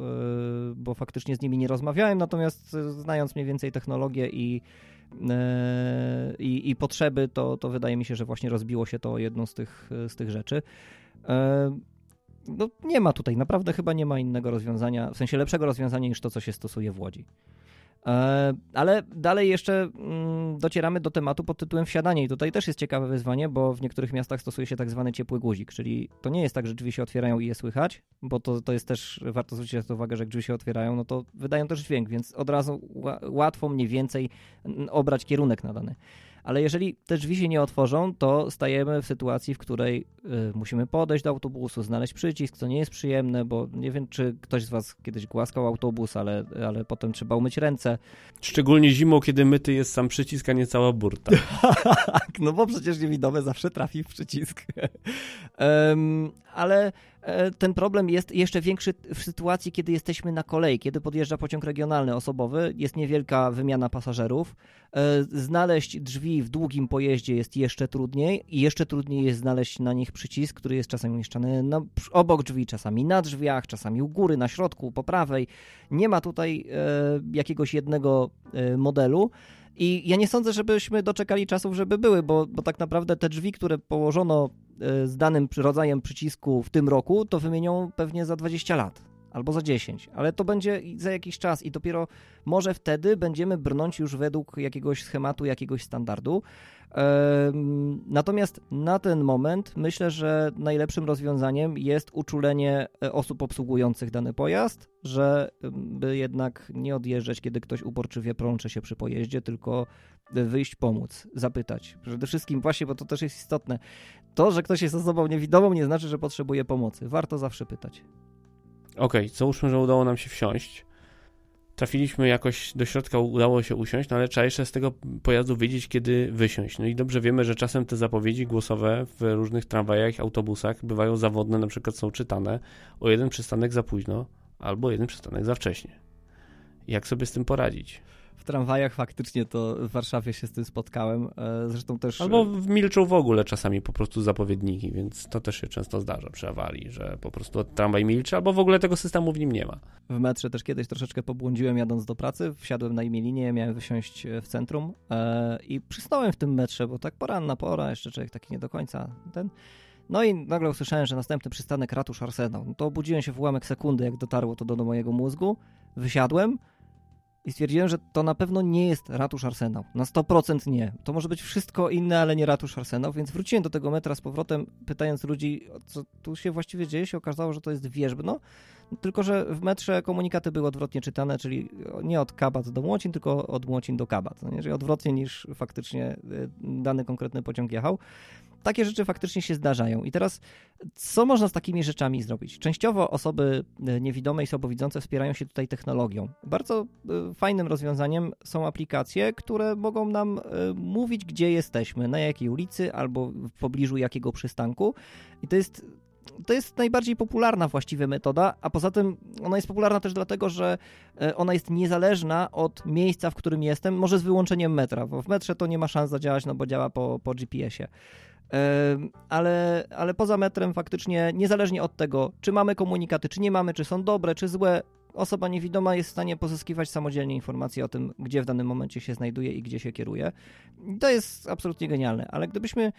bo faktycznie z nimi nie rozmawiałem, natomiast znając mniej więcej technologię i E, i, i potrzeby, to, to wydaje mi się, że właśnie rozbiło się to jedną z tych, z tych rzeczy. E, no, nie ma tutaj, naprawdę chyba nie ma innego rozwiązania, w sensie lepszego rozwiązania niż to, co się stosuje w Łodzi. E, ale dalej jeszcze mm, docieramy do tematu pod tytułem wsiadanie. I tutaj też jest ciekawe wyzwanie, bo w niektórych miastach stosuje się tak zwany ciepły guzik, czyli to nie jest tak, że drzwi się otwierają i je słychać, bo to, to jest też, warto zwrócić na to uwagę, że jak drzwi się otwierają, no to wydają też dźwięk, więc od razu łatwo mniej więcej obrać kierunek nadany ale jeżeli te drzwi się nie otworzą, to stajemy w sytuacji, w której y, musimy podejść do autobusu, znaleźć przycisk, co nie jest przyjemne, bo nie wiem, czy ktoś z was kiedyś głaskał autobus, ale, ale potem trzeba umyć ręce. Szczególnie zimą, kiedy myty jest sam przycisk, a nie cała burta. tak, no bo przecież niewidome zawsze trafi w przycisk. um, ale ten problem jest jeszcze większy w sytuacji, kiedy jesteśmy na kolei, kiedy podjeżdża pociąg regionalny osobowy, jest niewielka wymiana pasażerów. E, znaleźć drzwi w długim pojeździe jest jeszcze trudniej i jeszcze trudniej jest znaleźć na nich przycisk, który jest czasami umieszczany na, obok drzwi, czasami na drzwiach, czasami u góry, na środku, po prawej. Nie ma tutaj e, jakiegoś jednego e, modelu. I ja nie sądzę, żebyśmy doczekali czasów, żeby były, bo, bo tak naprawdę te drzwi, które położono e, z danym rodzajem przycisku w tym roku, to wymienią pewnie za 20 lat albo za 10, ale to będzie za jakiś czas i dopiero może wtedy będziemy brnąć już według jakiegoś schematu, jakiegoś standardu. Natomiast na ten moment myślę, że najlepszym rozwiązaniem jest uczulenie e, osób obsługujących dany pojazd, że by jednak nie odjeżdżać, kiedy ktoś uporczywie prączy się przy pojeździe, tylko wyjść pomóc, zapytać. Przede wszystkim właśnie, bo to też jest istotne. To, że ktoś jest osobą niewidomą nie znaczy, że potrzebuje pomocy. Warto zawsze pytać. Okej, okay, załóżmy, że udało nam się wsiąść trafiliśmy jakoś do środka, udało się usiąść, no ale trzeba jeszcze z tego pojazdu wiedzieć, kiedy wysiąść. No i dobrze wiemy, że czasem te zapowiedzi głosowe w różnych tramwajach, autobusach bywają zawodne, na przykład są czytane o jeden przystanek za późno albo jeden przystanek za wcześnie. Jak sobie z tym poradzić? Tramwajach faktycznie to w Warszawie się z tym spotkałem. E, zresztą też. Albo milczą w ogóle czasami po prostu zapowiedniki, więc to też się często zdarza przy awarii, że po prostu tramwaj milczy, albo w ogóle tego systemu w nim nie ma. W metrze też kiedyś troszeczkę pobłądziłem jadąc do pracy, wsiadłem na imię linię, miałem wysiąść e, w centrum e, i przysnąłem w tym metrze, bo tak poranna pora, jeszcze człowiek taki nie do końca ten. No i nagle usłyszałem, że następny przystanek ratusz Arsenał. No to obudziłem się w ułamek sekundy, jak dotarło to do, do mojego mózgu. Wysiadłem, i stwierdziłem, że to na pewno nie jest ratusz Arsenał. Na 100% nie. To może być wszystko inne, ale nie ratusz Arsenał, więc wróciłem do tego metra z powrotem, pytając ludzi, co tu się właściwie dzieje. się okazało, że to jest wierzbno, tylko że w metrze komunikaty były odwrotnie czytane, czyli nie od Kabat do Młocin, tylko od Młocin do Kabat. No, czyli odwrotnie niż faktycznie y, dany konkretny pociąg jechał takie rzeczy faktycznie się zdarzają. I teraz, co można z takimi rzeczami zrobić? Częściowo osoby e, niewidome i słabowidzące wspierają się tutaj technologią. Bardzo e, fajnym rozwiązaniem są aplikacje, które mogą nam e, mówić, gdzie jesteśmy, na jakiej ulicy albo w pobliżu jakiego przystanku. I to jest to jest najbardziej popularna właściwie metoda, a poza tym ona jest popularna też dlatego, że ona jest niezależna od miejsca, w którym jestem, może z wyłączeniem metra, bo w metrze to nie ma szans zadziałać, no bo działa po, po GPS-ie ale, ale poza metrem faktycznie, niezależnie od tego, czy mamy komunikaty, czy nie mamy, czy są dobre, czy złe, osoba niewidoma jest w stanie pozyskiwać samodzielnie informacje o tym, gdzie w danym momencie się znajduje i gdzie się kieruje. To jest absolutnie genialne, ale gdybyśmy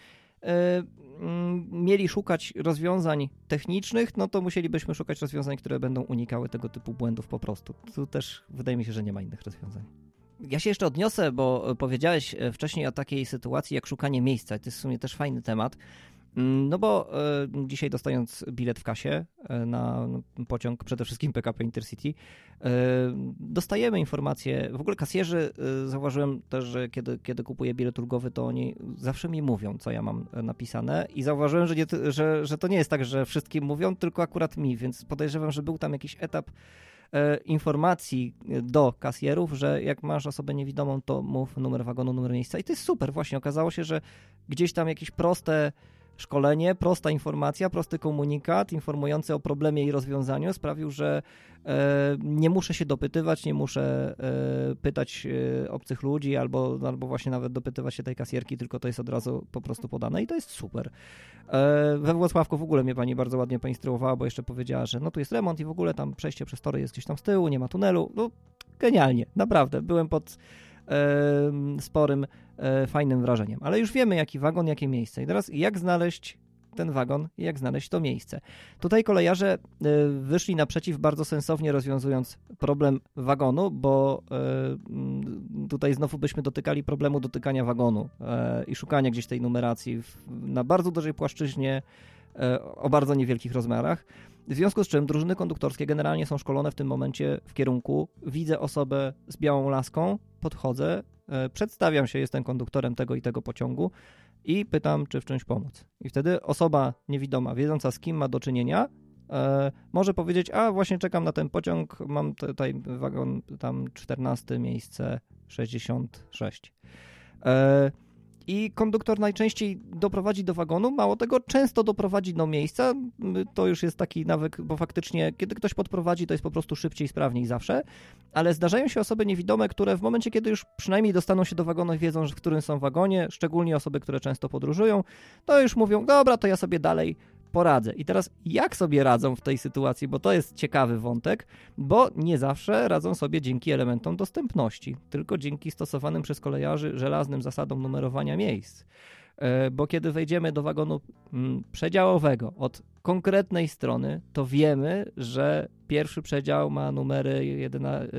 e, mm, mieli szukać rozwiązań technicznych, no to musielibyśmy szukać rozwiązań, które będą unikały tego typu błędów po prostu. Tu też wydaje mi się, że nie ma innych rozwiązań. Ja się jeszcze odniosę, bo powiedziałeś wcześniej o takiej sytuacji jak szukanie miejsca. To jest w sumie też fajny temat. Mm, no bo e, dzisiaj dostając bilet w kasie e, na pociąg, przede wszystkim PKP Intercity, e, dostajemy informacje, w ogóle kasjerzy, zauważyłem też, że kiedy, kiedy kupuję bilet ulgowy, to oni zawsze mi mówią, co ja mam napisane i zauważyłem, że, nie, że, że to nie jest tak, że wszystkim mówią, tylko akurat mi, więc podejrzewam, że był tam jakiś etap informacji do kasjerów, że jak masz osobę niewidomą, to mów numer wagonu, numer miejsca i to jest super. Właśnie okazało się, że gdzieś tam jakieś proste szkolenie, prosta informacja, prosty komunikat informujący o problemie i rozwiązaniu sprawił, że e, nie muszę się dopytywać, nie muszę e, pytać e, obcych ludzi albo, albo właśnie nawet dopytywać się tej kasjerki, tylko to jest od razu po prostu podane i to jest super. We Włocławku w ogóle mnie pani bardzo ładnie poinstruowała, bo jeszcze powiedziała, że no tu jest remont i w ogóle tam przejście przez tory jest gdzieś tam z tyłu, nie ma tunelu. No genialnie, naprawdę. Byłem pod sporym, e, fajnym wrażeniem. Ale już wiemy, jaki wagon, jakie miejsce. I teraz jak znaleźć ten wagon i jak znaleźć to miejsce. Tutaj kolejarze e, wyszli naprzeciw bardzo sensownie rozwiązując problem wagonu, bo e, tutaj znowu byśmy dotykali problemu dotykania wagonu i szukania gdzieś tej numeracji na bardzo dużej płaszczyźnie o bardzo niewielkich rozmiarach. W związku z czym drużyny konduktorskie generalnie są szkolone w tym momencie w kierunku widzę osobę z białą laską, podchodzę, e, przedstawiam się, jestem konduktorem tego i tego pociągu i pytam, czy w czymś pomóc. I wtedy osoba niewidoma, wiedząca z kim ma do czynienia, e, może powiedzieć, a właśnie czekam na ten pociąg, mam tutaj wagon tam 14, miejsce 66. E, i konduktor najczęściej doprowadzi do wagonu, mało tego, często doprowadzi do miejsca. To już jest taki nawyk, bo faktycznie, kiedy ktoś podprowadzi, to jest po prostu szybciej, sprawniej zawsze. Ale zdarzają się osoby niewidome, które w momencie, kiedy już przynajmniej dostaną się do wagonu i wiedzą, w którym są wagonie, szczególnie osoby, które często podróżują, to już mówią, dobra, to ja sobie dalej poradzę. I teraz jak sobie radzą w tej sytuacji, bo to jest ciekawy wątek, bo nie zawsze radzą sobie dzięki elementom dostępności, tylko dzięki stosowanym przez kolejarzy żelaznym zasadom numerowania miejsc. E, bo kiedy wejdziemy do wagonu mm, przedziałowego od konkretnej strony, to wiemy, że pierwszy przedział ma numery 11,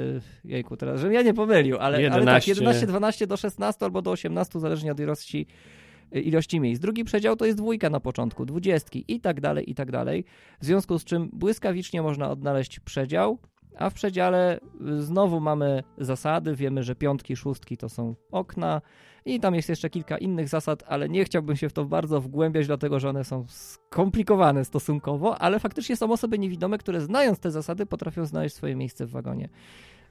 jejku, teraz, żebym ja nie pomylił, ale, 11. ale tak, 11, 12 do 16 albo do 18, zależnie od ilości ilości miejsc. Drugi przedział to jest dwójka na początku, dwudziestki i tak dalej, i tak dalej. W związku z czym błyskawicznie można odnaleźć przedział, a w przedziale znowu mamy zasady. Wiemy, że piątki, szóstki to są okna i tam jest jeszcze kilka innych zasad, ale nie chciałbym się w to bardzo wgłębiać, dlatego że one są skomplikowane stosunkowo, ale faktycznie są osoby niewidome, które znając te zasady potrafią znaleźć swoje miejsce w wagonie.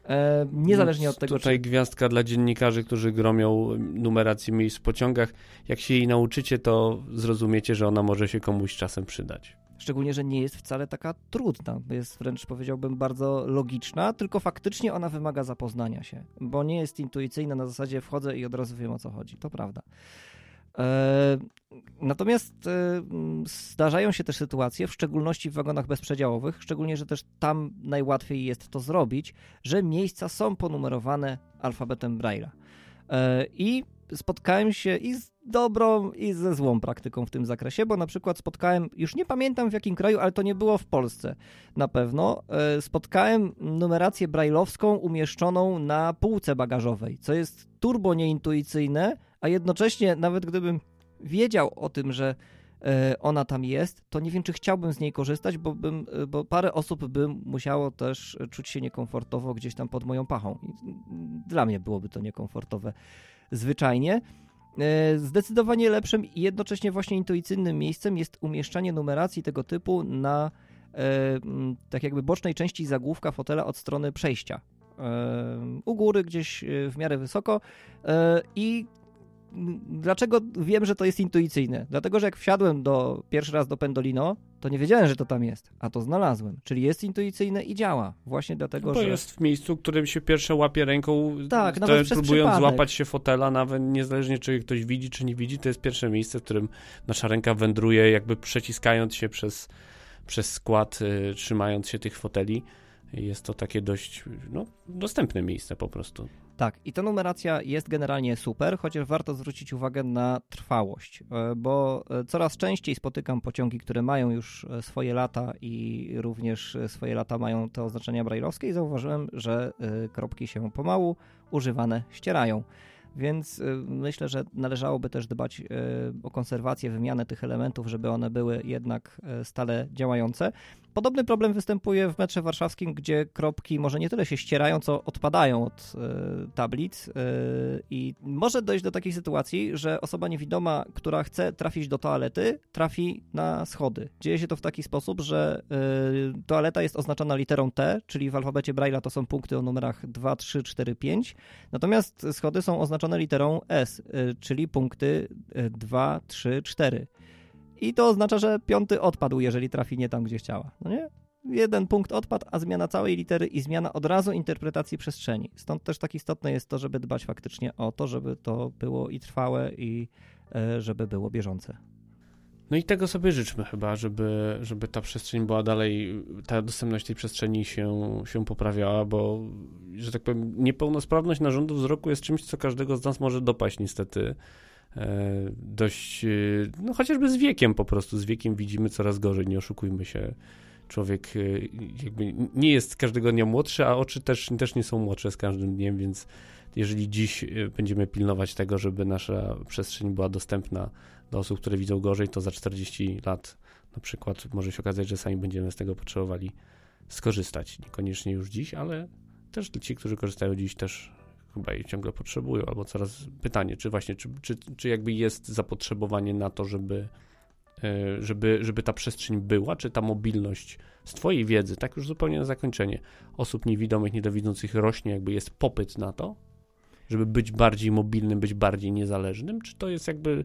E, niezależnie od tego, Tutaj czy... gwiazdka dla dziennikarzy, którzy gromią numerację miejsc w pociągach. Jak się jej nauczycie, to zrozumiecie, że ona może się komuś czasem przydać. Szczególnie, że nie jest wcale taka trudna, jest wręcz powiedziałbym bardzo logiczna, tylko faktycznie ona wymaga zapoznania się, bo nie jest intuicyjna na zasadzie wchodzę i od razu wiem o co chodzi. To prawda. E, natomiast e, zdarzają się też sytuacje, w szczególności w wagonach bezprzedziałowych, szczególnie, że też tam najłatwiej jest to zrobić, że miejsca są ponumerowane alfabetem Braille'a. E, I spotkałem się i z dobrą, i ze złą praktyką w tym zakresie, bo na przykład spotkałem, już nie pamiętam w jakim kraju, ale to nie było w Polsce na pewno, spotkałem numerację brajlowską umieszczoną na półce bagażowej, co jest turbo nieintuicyjne, a jednocześnie nawet gdybym wiedział o tym, że e, ona tam jest, to nie wiem, czy chciałbym z niej korzystać, bo, bym, e, bo parę osób by musiało też czuć się niekomfortowo gdzieś tam pod moją pachą. Dla mnie byłoby to niekomfortowe zwyczajnie. E, zdecydowanie lepszym i jednocześnie właśnie intuicyjnym miejscem jest umieszczanie numeracji tego typu na tak jakby bocznej części zagłówka fotela od strony przejścia. U góry, gdzieś w miarę wysoko i dlaczego wiem, że to jest intuicyjne? Dlatego, że jak wsiadłem do, pierwszy raz do Pendolino, to nie wiedziałem, że to tam jest, a to znalazłem. Czyli jest intuicyjne i działa. Właśnie dlatego, no to że... To jest w miejscu, którym się pierwsze łapie ręką, tak, nawet próbując przypadek. złapać się fotela, nawet niezależnie czy ktoś widzi, czy nie widzi, to jest pierwsze miejsce, w którym nasza ręka wędruje, jakby przeciskając się przez, przez skład, y, trzymając się tych foteli. Jest to takie dość no, dostępne miejsce po prostu. Tak, i ta numeracja jest generalnie super, chociaż warto zwrócić uwagę na trwałość, e, bo e, coraz częściej spotykam pociągi, które mają już e, swoje lata i również swoje lata mają te oznaczenia brajlowskie i zauważyłem, że kropki się pomału używane ścierają. Więc myślę, że należałoby też dbać o konserwację, wymianę tych elementów, żeby one były jednak stale działające. Podobny problem występuje w metrze warszawskim, gdzie kropki może nie tyle się ścierają, co odpadają od y, tablic y, i może dojść do takiej sytuacji, że osoba niewidoma, która chce trafić do toalety, trafi na schody. Dzieje się to w taki sposób, że y, toaleta jest oznaczona literą T, czyli w alfabecie Braille'a to są punkty o numerach 2, 3, 4, 5, natomiast schody są oznaczone literą S, czyli punkty 2, 3, 4. I to oznacza, że piąty odpadł, jeżeli trafi nie tam, gdzie chciała. No nie? Jeden punkt odpadł, a zmiana całej litery i zmiana od razu interpretacji przestrzeni. Stąd też tak istotne jest to, żeby dbać faktycznie o to, żeby to było i trwałe, i e, żeby było bieżące. No i tego sobie życzmy chyba, żeby, żeby ta przestrzeń była dalej, ta dostępność tej przestrzeni się, się poprawiała, bo, że tak powiem, niepełnosprawność narządu wzroku jest czymś, co każdego z nas może dopaść niestety. E, dość, e, no chociażby z wiekiem po prostu, z wiekiem widzimy coraz gorzej, nie oszukujmy się. Człowiek e, jakby nie jest każdego dnia młodszy, a oczy też, też nie są młodsze z każdym dniem, więc jeżeli dziś będziemy pilnować tego, żeby nasza przestrzeń była dostępna do osób, które widzą gorzej, to za 40 lat na przykład może się okazać, że sami będziemy z tego potrzebowali skorzystać. Niekoniecznie już dziś, ale też ci, którzy korzystają dziś, też chyba jej ciągle potrzebują, albo coraz pytanie, czy właśnie, czy, czy, czy jakby jest zapotrzebowanie na to, żeby, e, żeby, żeby ta przestrzeń była, czy ta mobilność z Twojej wiedzy, tak już zupełnie na zakończenie, osób niewidomych, niedowidzących rośnie, jakby jest popyt na to, żeby być bardziej mobilnym, być bardziej niezależnym, czy to jest jakby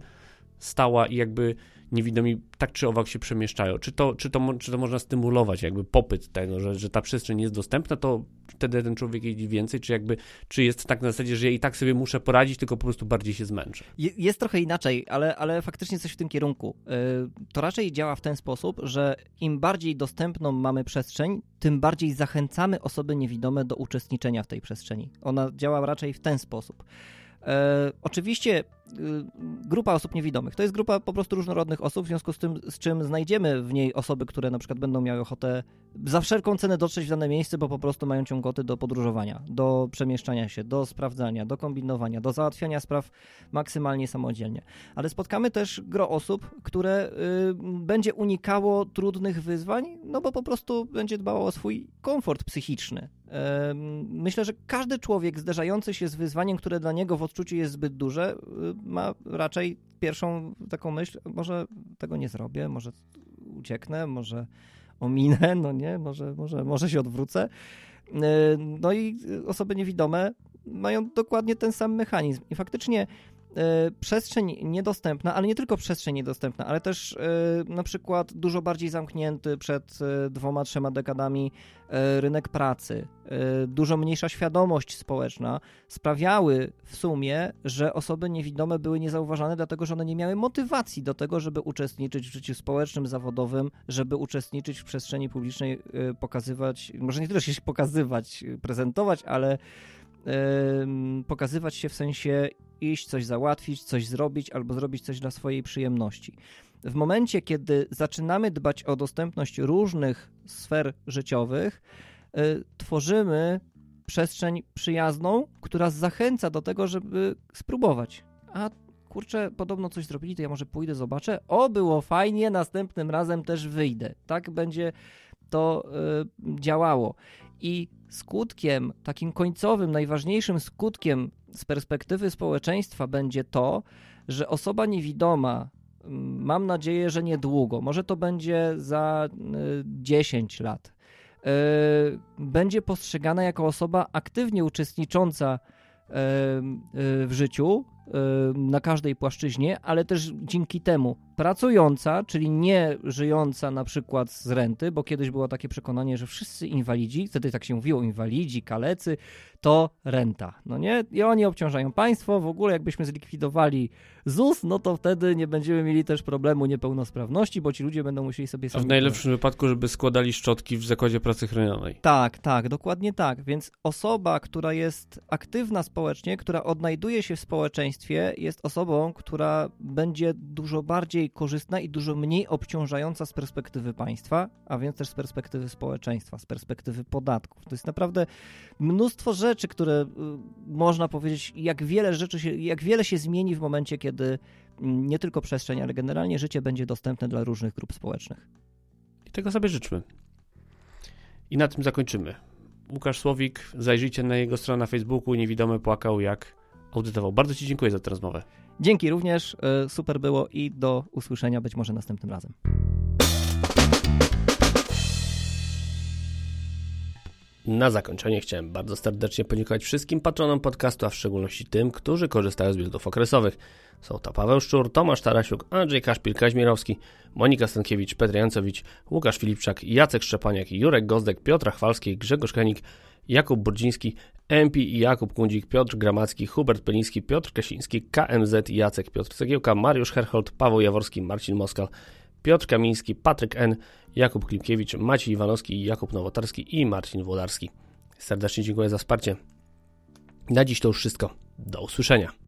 stała i jakby niewidomi tak czy owak się przemieszczają. Czy to, czy to, czy to można stymulować, jakby popyt tego, że, że ta przestrzeń jest dostępna, to wtedy ten człowiek jeździ więcej, czy jakby, czy jest tak na zasadzie, że ja i tak sobie muszę poradzić, tylko po prostu bardziej się zmęczę. Jest trochę inaczej, ale, ale faktycznie coś w tym kierunku. Y, to raczej działa w ten sposób, że im bardziej dostępną mamy przestrzeń, tym bardziej zachęcamy osoby niewidome do uczestniczenia w tej przestrzeni. Ona działa raczej w ten sposób. E, oczywiście y, grupa osób niewidomych to jest grupa po prostu różnorodnych osób, w związku z tym, z czym znajdziemy w niej osoby, które na przykład będą miały ochotę za wszelką cenę dotrzeć w dane miejsce, bo po prostu mają ciągoty do podróżowania, do przemieszczania się, do sprawdzania, do kombinowania, do załatwiania spraw maksymalnie samodzielnie. Ale spotkamy też gro osób, które y, będzie unikało trudnych wyzwań, no bo po prostu będzie dbało o swój komfort psychiczny. Myślę, że każdy człowiek zderzający się z wyzwaniem, które dla niego w odczuciu jest zbyt duże, y, ma raczej pierwszą taką myśl, może tego nie zrobię, może ucieknę, może ominę, no nie, może, może, może się odwrócę. No i osoby niewidome mają dokładnie ten sam mechanizm. I faktycznie przestrzeń niedostępna, ale nie tylko przestrzeń niedostępna, ale też e, na przykład dużo bardziej zamknięty przed e, dwoma, trzema dekadami rynek pracy, dużo mniejsza świadomość społeczna sprawiały w sumie, że osoby niewidome były niezauważane, dlatego że one nie miały motywacji do tego, żeby uczestniczyć w życiu społecznym, zawodowym, żeby uczestniczyć w przestrzeni publicznej, pokazywać, może nie tyle się pokazywać, prezentować, ale pokazywać się w sensie iść, coś załatwić, coś zrobić albo zrobić coś dla swojej przyjemności. W momencie, kiedy zaczynamy dbać o dostępność różnych sfer życiowych, y, tworzymy przestrzeń przyjazną, która zachęca do tego, żeby spróbować. A kurczę, podobno coś zrobili, to ja może pójdę, zobaczę. O, było fajnie, następnym razem też wyjdę. Tak będzie to y, działało. I skutkiem, takim końcowym, najważniejszym skutkiem z perspektywy społeczeństwa będzie to, że osoba niewidoma, mam nadzieję, że niedługo, może to będzie za 10 y, lat, y, będzie postrzegana jako osoba aktywnie uczestnicząca y, w życiu na każdej płaszczyźnie, ale też dzięki temu pracująca, czyli nie żyjąca na przykład z renty, bo kiedyś było takie przekonanie, że wszyscy inwalidzi, wtedy tak się mówiło, inwalidzi, kalecy, to renta, no nie? I oni obciążają państwo, w ogóle jakbyśmy zlikwidowali ZUS, no to wtedy nie będziemy mieli też problemu niepełnosprawności, bo ci ludzie będą musieli sobie sami... A w najlepszym wypadku, żeby składali szczotki w zakładzie pracy chronionej. Tak, tak, dokładnie tak, więc osoba, która jest aktywna społecznie, która odnajduje się w społeczeństwie, jest osobą, która będzie dużo bardziej korzystna i dużo mniej obciążająca z perspektywy państwa, a więc też z perspektywy społeczeństwa, z perspektywy podatków. To jest naprawdę mnóstwo rzeczy, które y, można powiedzieć, jak wiele rzeczy się, jak wiele się zmieni w momencie, kiedy mm, nie tylko przestrzeń, ale generalnie życie będzie dostępne dla różnych grup społecznych. I tego sobie życzmy. I na tym zakończymy. Łukasz Słowik, zajrzyjcie na jego stronę na Facebooku. Niewidomy płakał, jak audytował. Bardzo Ci dziękuję za tę rozmowę. Dzięki również, y, super było i do usłyszenia być może następnym razem. Na zakończenie chciałem bardzo serdecznie podziękować wszystkim patronom podcastu, a w szczególności tym, którzy korzystają z biletów okresowych. Są to Paweł Szczur, Tomasz Tarasiuk, Andrzej Kaszpil, Kaźmirowski, Monika Stankiewicz, Petr Jancowicz, Łukasz Filipczak, Jacek Szczepaniak, Jurek Gozdek, Piotr Chwalski, Grzegorz Kenik, Jakub Burdziński, MP i Jakub Kundzik, Piotr Gramacki, Hubert Peliński, Piotr Kasiński, KMZ, Jacek Piotr Cegiełka, Mariusz Herhold, Paweł Jaworski, Marcin Moskal, Piotr Kamiński, Patryk N., Jakub Klimkiewicz, Maciej Iwanowski, Jakub Nowotarski i Marcin Włodarski. Serdecznie dziękuję za wsparcie. Na dziś to już wszystko. Do usłyszenia.